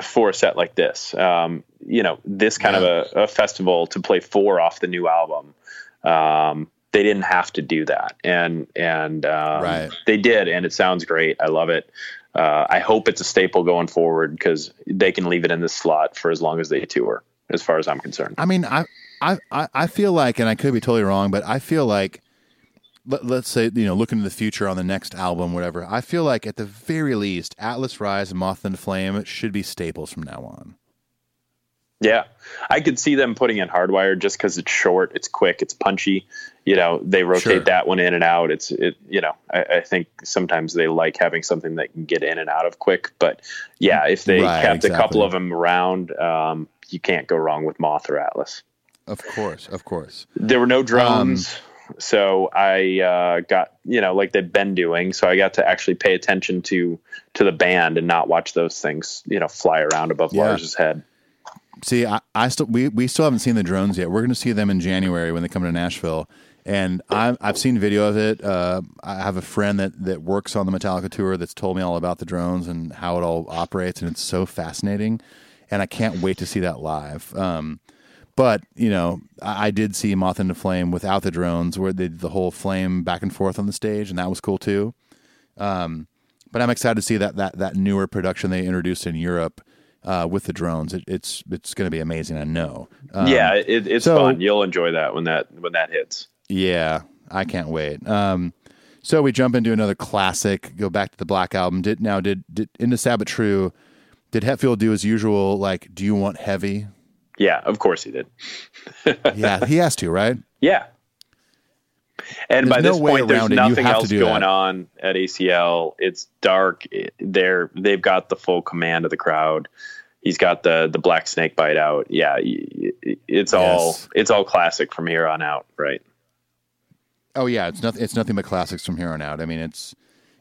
for a set like this. Um, you know, this kind Yeah. of a, a festival to play four off the new album. Um, they didn't have to do that, and and um, Right. they did, and it sounds great. I love it. Uh, I hope it's a staple going forward because they can leave it in this slot for as long as they tour, as far as I'm concerned. I mean, I, I, I I feel like, and I could be totally wrong, but I feel like, let, let's say, you know, looking to the future on the next album, whatever. I feel like at the very least, Atlas Rise and Moth and Flame should be staples from now on. Yeah, I could see them putting in Hardwired just because it's short, it's quick, it's punchy. You know, they rotate Sure. that one in and out. It's it. You know, I, I think sometimes they like having something that can get in and out of quick. But yeah, if they Right, kept a couple of them around, um, you can't go wrong with Moth or Atlas. Of course, of course. There were no drones. so I uh, got you know like they've been doing. So I got to actually pay attention to to the band and not watch those things you know fly around above Yeah. Lars's head. See, I, I still we, we still haven't seen the drones yet. We're going to see them in January when they come to Nashville, and I, I've seen video of it. Uh, I have a friend that that works on the Metallica tour that's told me all about the drones and how it all operates, and it's so fascinating. And I can't wait to see that live. Um, but you know, I, I did see Moth into Flame without the drones, where they did the whole flame back and forth on the stage, and that was cool too. Um, but I'm excited to see that that that newer production they introduced in Europe uh, with the drones. It, it's it's going to be amazing. I know. Um, yeah, it, it's so- fun. You'll enjoy that when that when that hits. yeah, I can't wait. Um, so we jump into another classic. Go back to the Black album. Did now did did into Sad But True? Did Hetfield do his usual like? Do you want heavy? Yeah, of course he did. Yeah, he has to, right? Yeah. And There's by no this point, there's it. Nothing else going that. on at ACL. It's dark. They're they've got the full command of the crowd. He's got the the black snake bite out. Yeah, it's all Yes. it's all classic from here on out, right? Oh yeah, it's nothing. It's nothing but classics from here on out. I mean, it's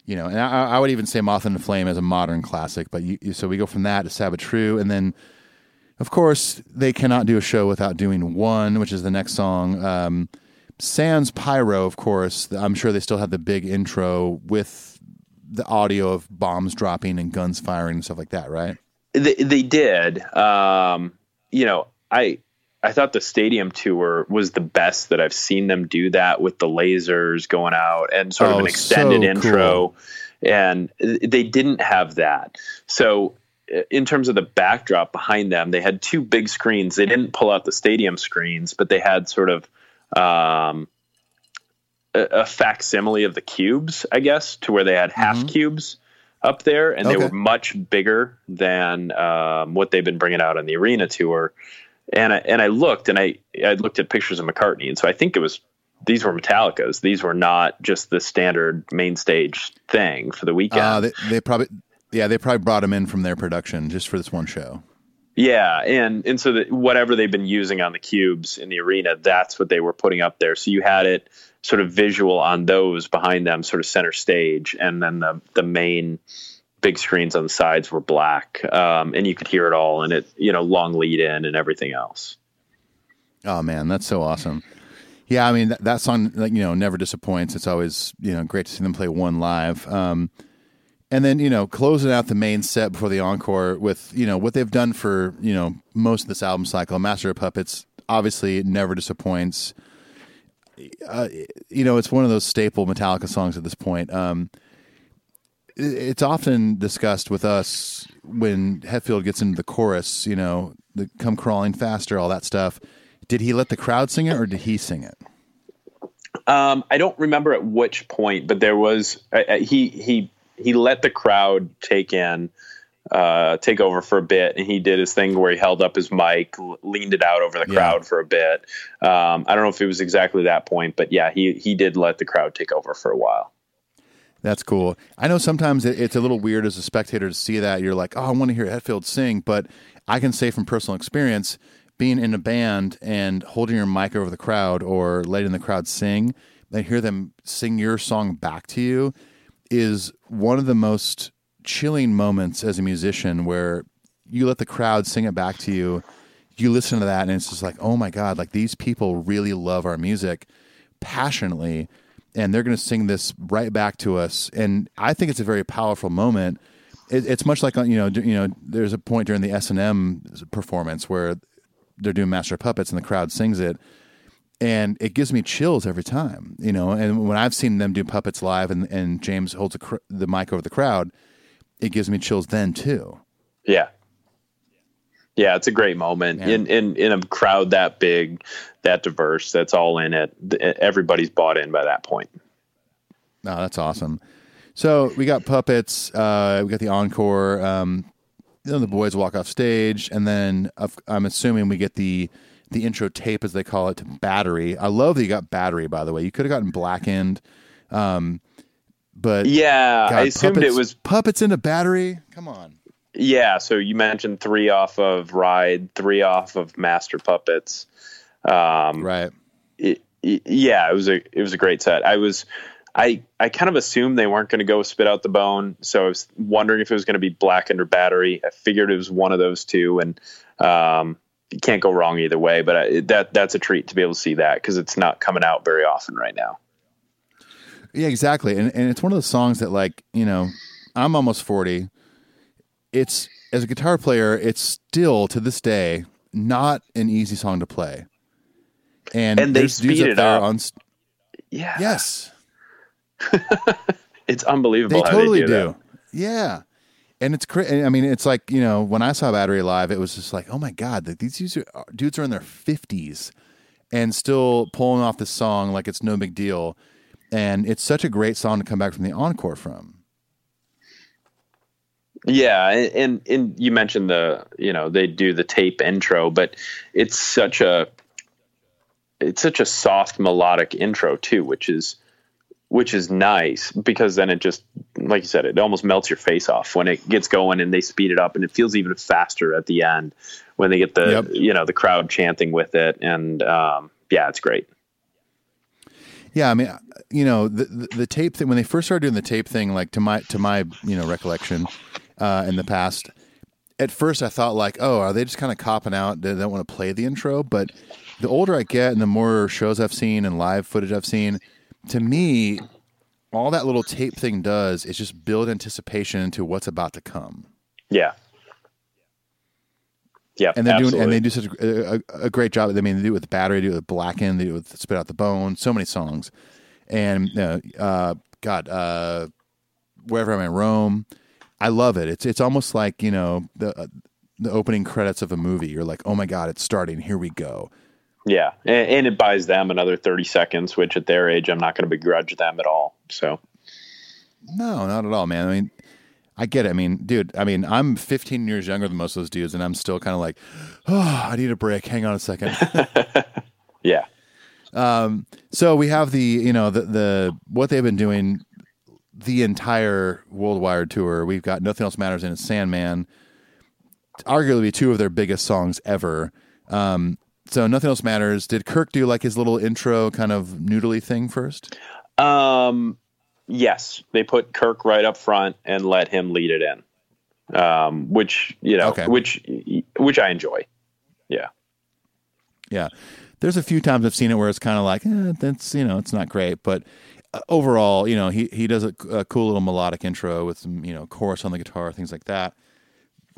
you know, and I, I would even say Moth and the Flame as a modern classic. But you, so we go from that to Sabbath and then of course they cannot do a show without doing one, which is the next song. Um, Sans Pyro, of course. I'm sure they still had the big intro with the audio of bombs dropping and guns firing and stuff like that, right? They, they did. Um, you know, I I thought the stadium tour was the best that I've seen them do that with the lasers going out and sort of Oh, an extended so intro. cool. And they didn't have that. So uh, in terms of the backdrop behind them, they had two big screens. They didn't pull out the stadium screens, but they had sort of um, a, a facsimile of the cubes, I guess, to where they had half cubes up there, and they were much bigger than um, what they've been bringing out on the arena tour. And I, and I looked, and I I looked at pictures of McCartney, and so I think it was these were Metallica's. These were not just the standard main stage thing for the weekend. Uh, they, they probably, yeah, they probably brought him in from their production just for this one show. Yeah, and and so that whatever they've been using on the cubes in the arena, that's what they were putting up there. So you had it sort of visual on those behind them, sort of center stage, and then the the main big screens on the sides were black, um, and you could hear it all, and it you know long lead in and everything else. Oh man, that's so awesome. Yeah, I mean that, that song, like you know, never disappoints. It's always you know great to see them play one live. Um, and then you know closing out the main set before the encore with you know what they've done for you know most of this album cycle. Master of Puppets obviously never disappoints. Uh, you know, it's one of those staple Metallica songs at this point. Um, it's often discussed with us when Hetfield gets into the chorus. You know, the "Come Crawling Faster," all that stuff. Did he let the crowd sing it, or did he sing it? Um, I don't remember at which point, but there was uh, uh, he he he let the crowd take in uh, take over for a bit, and he did his thing where he held up his mic, leaned it out over the Yeah. crowd for a bit. Um, I don't know if it was exactly that point, but yeah, he he did let the crowd take over for a while. That's cool. I know sometimes it's a little weird as a spectator to see that. You're like, oh, I want to hear Hetfield sing, but I can say from personal experience, being in a band and holding your mic over the crowd or letting the crowd sing, and hear them sing your song back to you, is one of the most chilling moments as a musician where you let the crowd sing it back to you. you listen to that and it's just like, oh my god, like these people really love our music passionately, and they're going to sing this right back to us. And I think it's a very powerful moment. It, it's much like uh, you know, you know, there's a point during the S and M performance where they're doing Master Puppets and the crowd sings it and it gives me chills every time, you know. And when I've seen them do puppets live, and, and James holds cr- the mic over the crowd, it gives me chills then too. Yeah, yeah, it's a great moment in, in in a crowd that big, that diverse, that's all in it. Everybody's bought in by that point. Oh, that's awesome. So we got puppets. Uh, we got the encore. Um, know, the boys walk off stage, and then I'm assuming we get the the intro tape, as they call it, to Battery. I love that you got Battery, by the way. You could have gotten Blackened. Um, but yeah, God, I assumed puppets, it was puppets into Battery. Come on. Yeah, so you mentioned three off of Ride, three off of Master Puppets. Um, right. It, it, yeah, it was a it was a great set. I was I I kind of assumed they weren't going to go spit out the bone, so I was wondering if it was going to be Blackened or Battery. I figured it was one of those two, and um, you can't go wrong either way. But I, that that's a treat to be able to see that because it's not coming out very often right now. Yeah, exactly, and and it's one of those songs that like you know I'm almost forty. It's as a guitar player, it's still to this day not an easy song to play. And, and they speed it up. On, yeah. Yes. it's unbelievable. They totally they do. do. Yeah and it's. I mean, it's like you know when I saw Battery live, it was just like, oh my god, these dudes are, uh, dudes are in their fifties and still pulling off this song like it's no big deal, and it's such a great song to come back from the encore from. Yeah, and and you mentioned the you know they do the tape intro, but it's such a it's such a soft melodic intro too, which is which is nice because then it just like you said it almost melts your face off when it gets going and they speed it up and it feels even faster at the end when they get the yep. you know the crowd chanting with it. And um, yeah it's great. Yeah i mean you know the, the, the tape thing when they first started doing the tape thing like to my to my you know recollection uh, in the past at first i thought like oh are they just kind of copping out? They don't want to play the intro. But the older i get and the more shows i've seen and live footage i've seen to me, all that little tape thing does is just build anticipation into what's about to come. Yeah. Yeah, and they do and they do such a, a, a, great job. I mean, they do it with the battery, they do it with Blacken, they do it with Spit Out the Bone. So many songs, and uh, uh, God, uh, Wherever I May Roam, I love it. It's it's almost like you know the uh, the opening credits of a movie. You're like, oh my God, it's starting. Here we go. Yeah, and, and, it buys them another thirty seconds, which at their age, I'm not going to begrudge them at all. So, no, not at all, man. I mean, I get it. I mean, dude, I mean, I'm 15 years younger than most of those dudes, and I'm still kind of like, oh, I need a break. Hang on a second. yeah. Um. So we have the, you know, the the what they've been doing the entire worldwide tour. We've got nothing else matters in Sandman, arguably two of their biggest songs ever. Um, so nothing else matters. Did Kirk do like his little intro kind of noodly thing first? Um, yes, they put Kirk right up front and let him lead it in, um, which you know, okay. which which I enjoy. Yeah, yeah. There's a few times I've seen it where it's kind of like eh, that's you know it's not great, but uh, overall, you know, he he does a, a cool little melodic intro with some you know chorus on the guitar, things like that.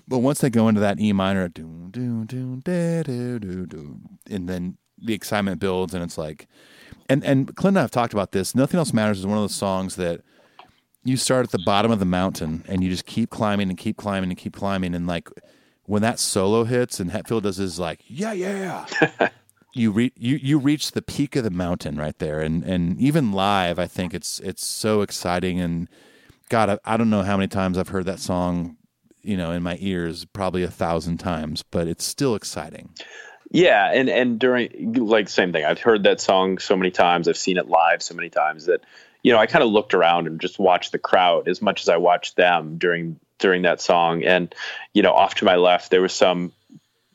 But once they go into that E minor, do do, and then the excitement builds, and it's like, and and Clint and I have talked about this. Nothing else matters is one of those songs that you start at the bottom of the mountain and you just keep climbing and keep climbing and keep climbing, and like when that solo hits and Hetfield does his like, yeah, yeah. you reach you you reach the peak of the mountain right there, and and even live, I think it's it's so exciting and God, I, I don't know how many times I've heard that song you know in my ears probably a thousand times, but it's still exciting. Yeah, and and during like same thing. I've heard that song so many times. I've seen it live so many times that you know I kind of looked around and just watched the crowd as much as I watched them during during that song. And you know, off to my left there was some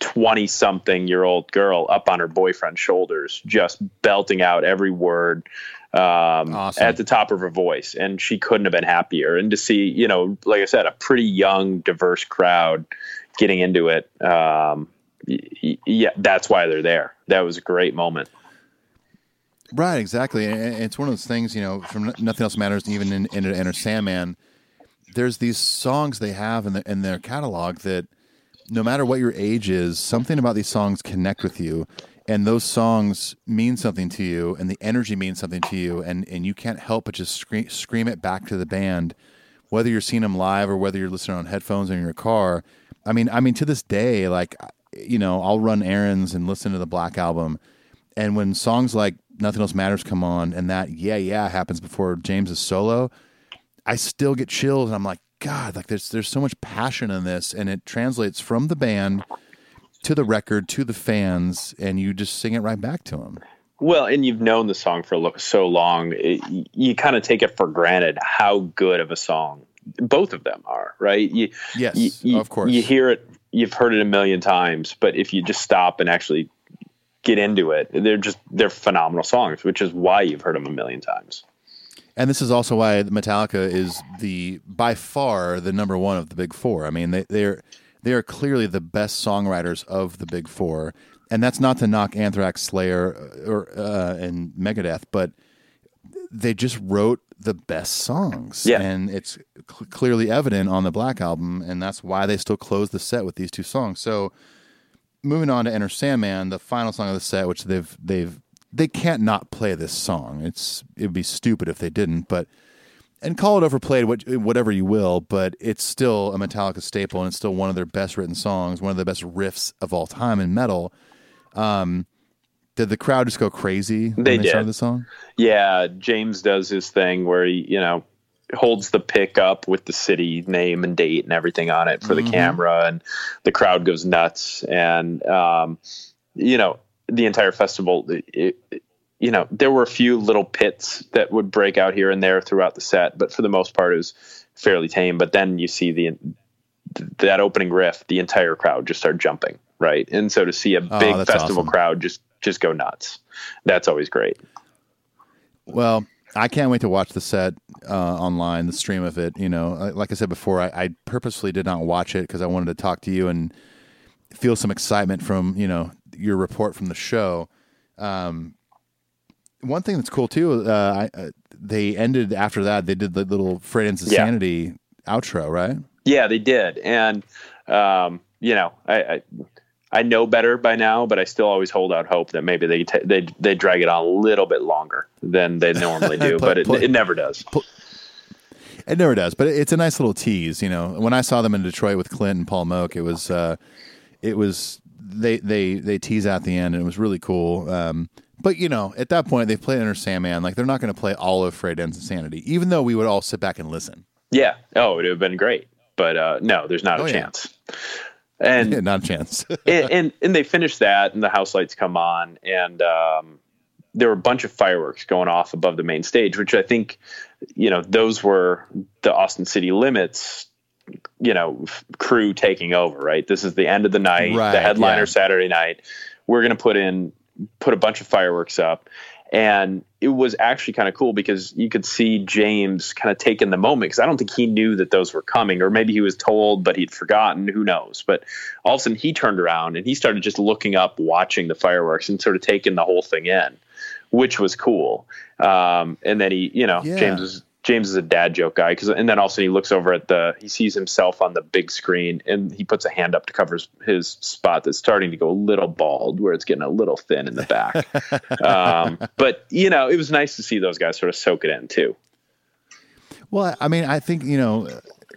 20 something year old girl up on her boyfriend's shoulders, just belting out every word um, awesome. at the top of her voice. And she couldn't have been happier. And to see, you know, like I said, a pretty young, diverse crowd getting into it. Um, yeah, that's why they're there. That was a great moment. Right, exactly. And it's one of those things, you know, from Nothing Else Matters, even in, in Enter Sandman, there's these songs they have in, the, in their catalog that no matter what your age is, something about these songs connect with you. And those songs mean something to you, and the energy means something to you, and, and you can't help but just scream, scream it back to the band, whether you're seeing them live or whether you're listening on headphones in your car. I mean, I mean, to this day, like, you know, I'll run errands and listen to the Black Album, and when songs like Nothing Else Matters come on, and that yeah yeah happens before James's solo, I still get chills, and I'm like, God, like there's there's so much passion in this, and it translates from the band to the record to the fans, and you just sing it right back to them. Well, and you've known the song for so long, it, you kind of take it for granted how good of a song both of them are, right? You, yes, you, of course. You hear it, you've heard it a million times, but if you just stop and actually get into it, they're just they're phenomenal songs, which is why you've heard them a million times. And this is also why Metallica is the by far the number one of the big four. I mean, they, they're they are clearly the best songwriters of the big four, and that's not to knock Anthrax, Slayer, uh, or uh, and Megadeth, but they just wrote the best songs, yeah. and it's cl- clearly evident on the Black album, and that's why they still close the set with these two songs. So, moving on to Enter Sandman, the final song of the set, which they've they've they can't not play this song. It's it'd be stupid if they didn't, but and call it overplayed, whatever you will, but it's still a Metallica staple, and it's still one of their best written songs, one of the best riffs of all time in metal. Um, did the crowd just go crazy when they, they did. started the song? Yeah, James does his thing where he, you know, holds the pick up with the city name and date and everything on it for mm-hmm. the camera, and the crowd goes nuts. And um, you know, the entire festival, it, it, you know, there were a few little pits that would break out here and there throughout the set, but for the most part, it was fairly tame. But then you see the that opening riff, the entire crowd just start jumping, right? And so to see a oh, big festival awesome. crowd just just go nuts, that's always great. Well, I can't wait to watch the set uh, online, the stream of it. You know, like I said before, I, I purposely did not watch it because I wanted to talk to you and feel some excitement from you know your report from the show. Um, one thing that's cool too, uh, I, uh, they ended after that. They did the little Frayed Ends of Sanity yeah. outro, right? Yeah, they did, and um, you know, I, I, I know better by now, but I still always hold out hope that maybe they t- they they drag it on a little bit longer than they normally do, but it, it never does. It never does, but it's a nice little tease. You know, when I saw them in Detroit with Clint and Paul Moak, it was uh, it was they they they tease out the end, and it was really cool. Um, but you know, at that point, they've played Enter Sandman. Like they're not going to play all of Frayed Ends of Sanity, even though we would all sit back and listen. Yeah. Oh, it would have been great. But uh, no, there's not oh, a yeah. chance. And yeah, not a chance. and, and, and they finish that, and the house lights come on, and um, there were a bunch of fireworks going off above the main stage, which I think, you know, those were the Austin City Limits you know f- crew taking over right this is the end of the night right, the headliner yeah. saturday night we're going to put in put a bunch of fireworks up. And it was actually kind of cool because you could see james kind of taking the moment because i don't think he knew that those were coming or maybe he was told but he'd forgotten who knows? But all of a sudden he turned around and he started just looking up watching the fireworks and sort of taking the whole thing in which was cool. Um, and then he you know yeah. james was James is a dad joke guy because, and then also he looks over at the, he sees himself on the big screen and he puts a hand up to cover his, his spot that's starting to go a little bald, where it's getting a little thin in the back. um, but you know, it was nice to see those guys sort of soak it in too. Well, I mean, I think you know,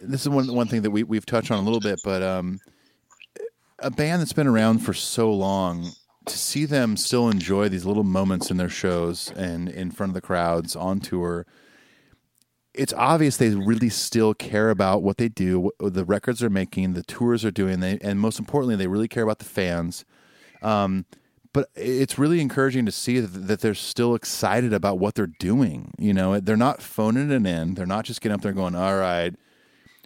this is one one thing that we we've touched on a little bit, but um, a band that's been around for so long to see them still enjoy these little moments in their shows and in front of the crowds on tour it's obvious they really still care about what they do, the records they're making, the tours they're doing, they, and most importantly, they really care about the fans. Um, but it's really encouraging to see that, that, they're still excited about what they're doing. You know, they're not phoning it in. They're not just getting up there going, "All right,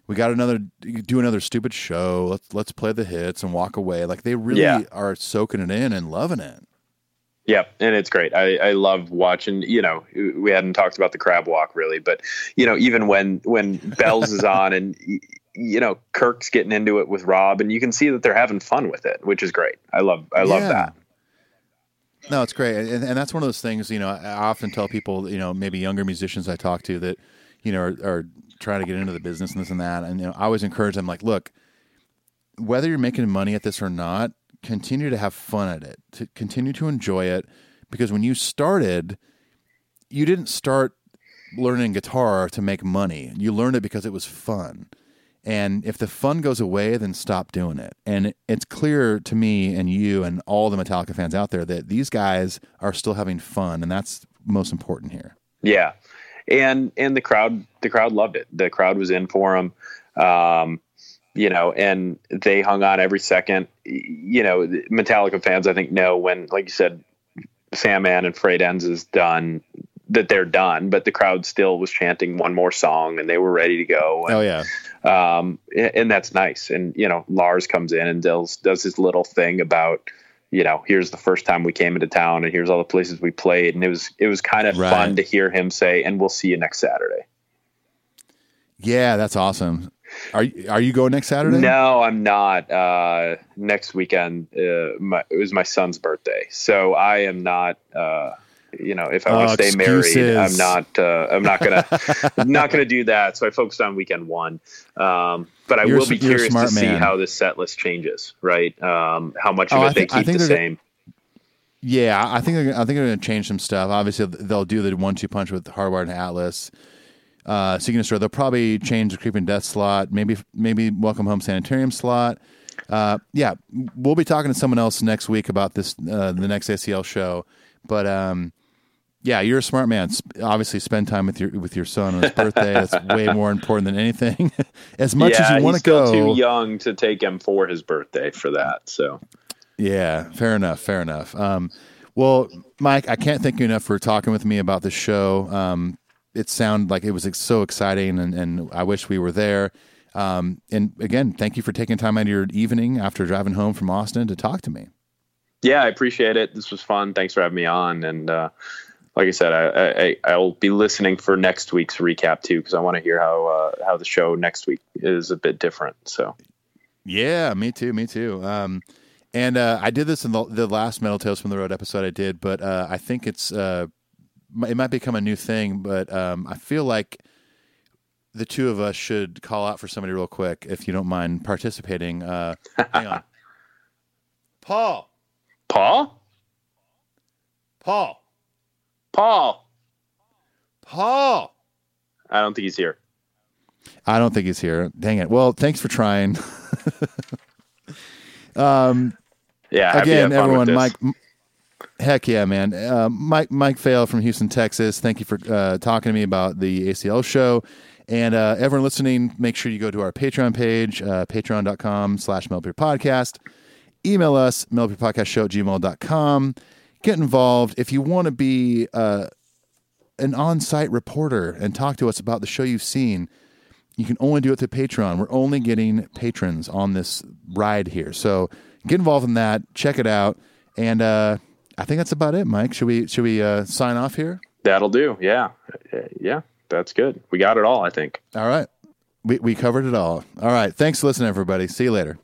we got another do another stupid show. Let's let's play the hits and walk away." Like they really yeah. are soaking it in and loving it. Yeah, and it's great. I, I love watching. You know, we hadn't talked about the crab walk really, but you know, even when when Bells is on, and you know, Kirk's getting into it with Rob, and you can see that they're having fun with it, which is great. I love I love Yeah. that. No, it's great, and, and that's one of those things. You know, I often tell people, you know, maybe younger musicians I talk to that, you know, are, are trying to get into the business and this and that, and you know, I always encourage them, like, look, whether you're making money at this or not, continue to have fun at it, to continue to enjoy it, because when you started, you didn't start learning guitar to make money. You learned it because it was fun. And if the fun goes away, then stop doing it. And it's clear to me and you and all the Metallica fans out there that these guys are still having fun, and that's most important here. Yeah, and and the crowd the crowd loved it. The crowd was in for them, um, you know, and they hung on every second. You know, Metallica fans I think know when, like you said, Sandman and Frayed Ends is done that they're done, but the crowd still was chanting one more song and they were ready to go. And, Oh yeah, um, and that's nice. And you know, Lars comes in and does does his little thing about, you know, here's the first time we came into town, and here's all the places we played, and it was it was kind of Right. fun to hear him say, "And we'll see you next Saturday." yeah, that's awesome. Are you- are you going next Saturday? No, I'm not. Uh, next weekend, uh, my, it was my son's birthday, so I am not. Uh, you know, if I want Oh, to stay married. I'm not. Uh, I'm not gonna. not gonna do that. So I focused on weekend one. Um, but I You're will be curious to see man. how this set list changes. Right? Um, how much Oh, of I it they think- I keep the same. Yeah, I think they're, I think they're going to change some stuff. Obviously, they'll do the one-two punch with Hardwired and Atlas. Uh, Seeking They'll probably change the Creeping Death slot. Maybe maybe Welcome Home Sanitarium slot. Uh, yeah, we'll be talking to someone else next week about this uh, the next ACL show. But um, yeah, you're a smart man. Obviously, spend time with your with your son on his birthday. That's way more important than anything. as much yeah, as you want to go, too young to take him for his birthday for that. So Yeah, fair enough. Fair enough. Um, well, Mike, I can't thank you enough for talking with me about this show. Um, it sounded like it was so exciting, and, and I wish we were there. Um, and again, thank you for taking time out of your evening after driving home from Austin to talk to me. yeah, I appreciate it. This was fun. Thanks for having me on. And uh, like I said, I, I I'll be listening for next week's recap too because I want to hear how uh, how the show next week is a bit different. So Yeah, me too. Me too. Um, and uh, I did this in the, the last Metal Tales from the Road episode I did, but uh, I think it's uh, it might become a new thing. But um, I feel like the two of us should call out for somebody real quick, if you don't mind participating. Uh, hang on, Paul. Paul, Paul. Paul, Paul. I don't think he's here. I don't think he's here. Dang it. Well, thanks for trying. Yeah, Again, have fun with everyone. Mike. m- Heck yeah, man. Uh, Mike Mike Fail from Houston, Texas. Thank you for uh, talking to me about the ACL show. And uh, everyone listening, make sure you go to our Patreon page, uh, patreon.com slash Podcast. Email us, melbeerpodcastshow at gmail.com. Get involved. If you want to be uh, an on-site reporter and talk to us about the show you've seen, you can only do it through Patreon. We're only getting patrons on this ride here. So get involved in that. Check it out. And uh, I think that's about it, Mike. Should we should we uh, sign off here? That'll do. Yeah, yeah, that's good. We got it all. I think. All right. We, we covered it all. All right. Thanks for listening, everybody. See you later.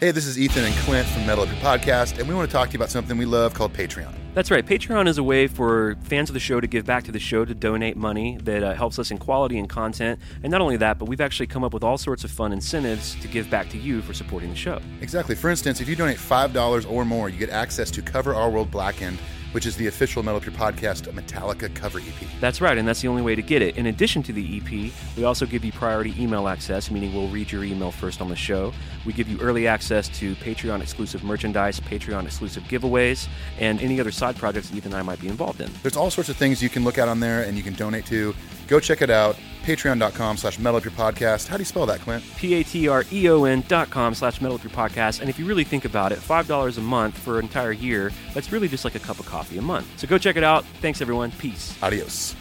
Hey, this is Ethan and Clint from Metal Up Your Podcast, and we want to talk to you about something we love called Patreon. That's right. Patreon is a way for fans of the show to give back to the show to donate money that uh, helps us in quality and content. And not only that, but we've actually come up with all sorts of fun incentives to give back to you for supporting the show. Exactly. For instance, if you donate $5 or more, you get access to Cover Our World Blackened, which is the official Metal Your Podcast Metallica cover EP. That's right, and that's the only way to get it. In addition to the EP, we also give you priority email access, meaning we'll read your email first on the show. We give you early access to Patreon exclusive merchandise, Patreon exclusive giveaways, and any other side projects that Ethan and I might be involved in. There's all sorts of things you can look at on there and you can donate to. Go check it out. Patreon.com slash Metal Up Your Podcast. How do you spell that, Clint? P-A-T-R-E-O-N dot com slash Metal Up Your Podcast. And if you really think about it, $5 a month for an entire year, that's really just like a cup of coffee a month. So go check it out. Thanks, everyone. Peace. Adios.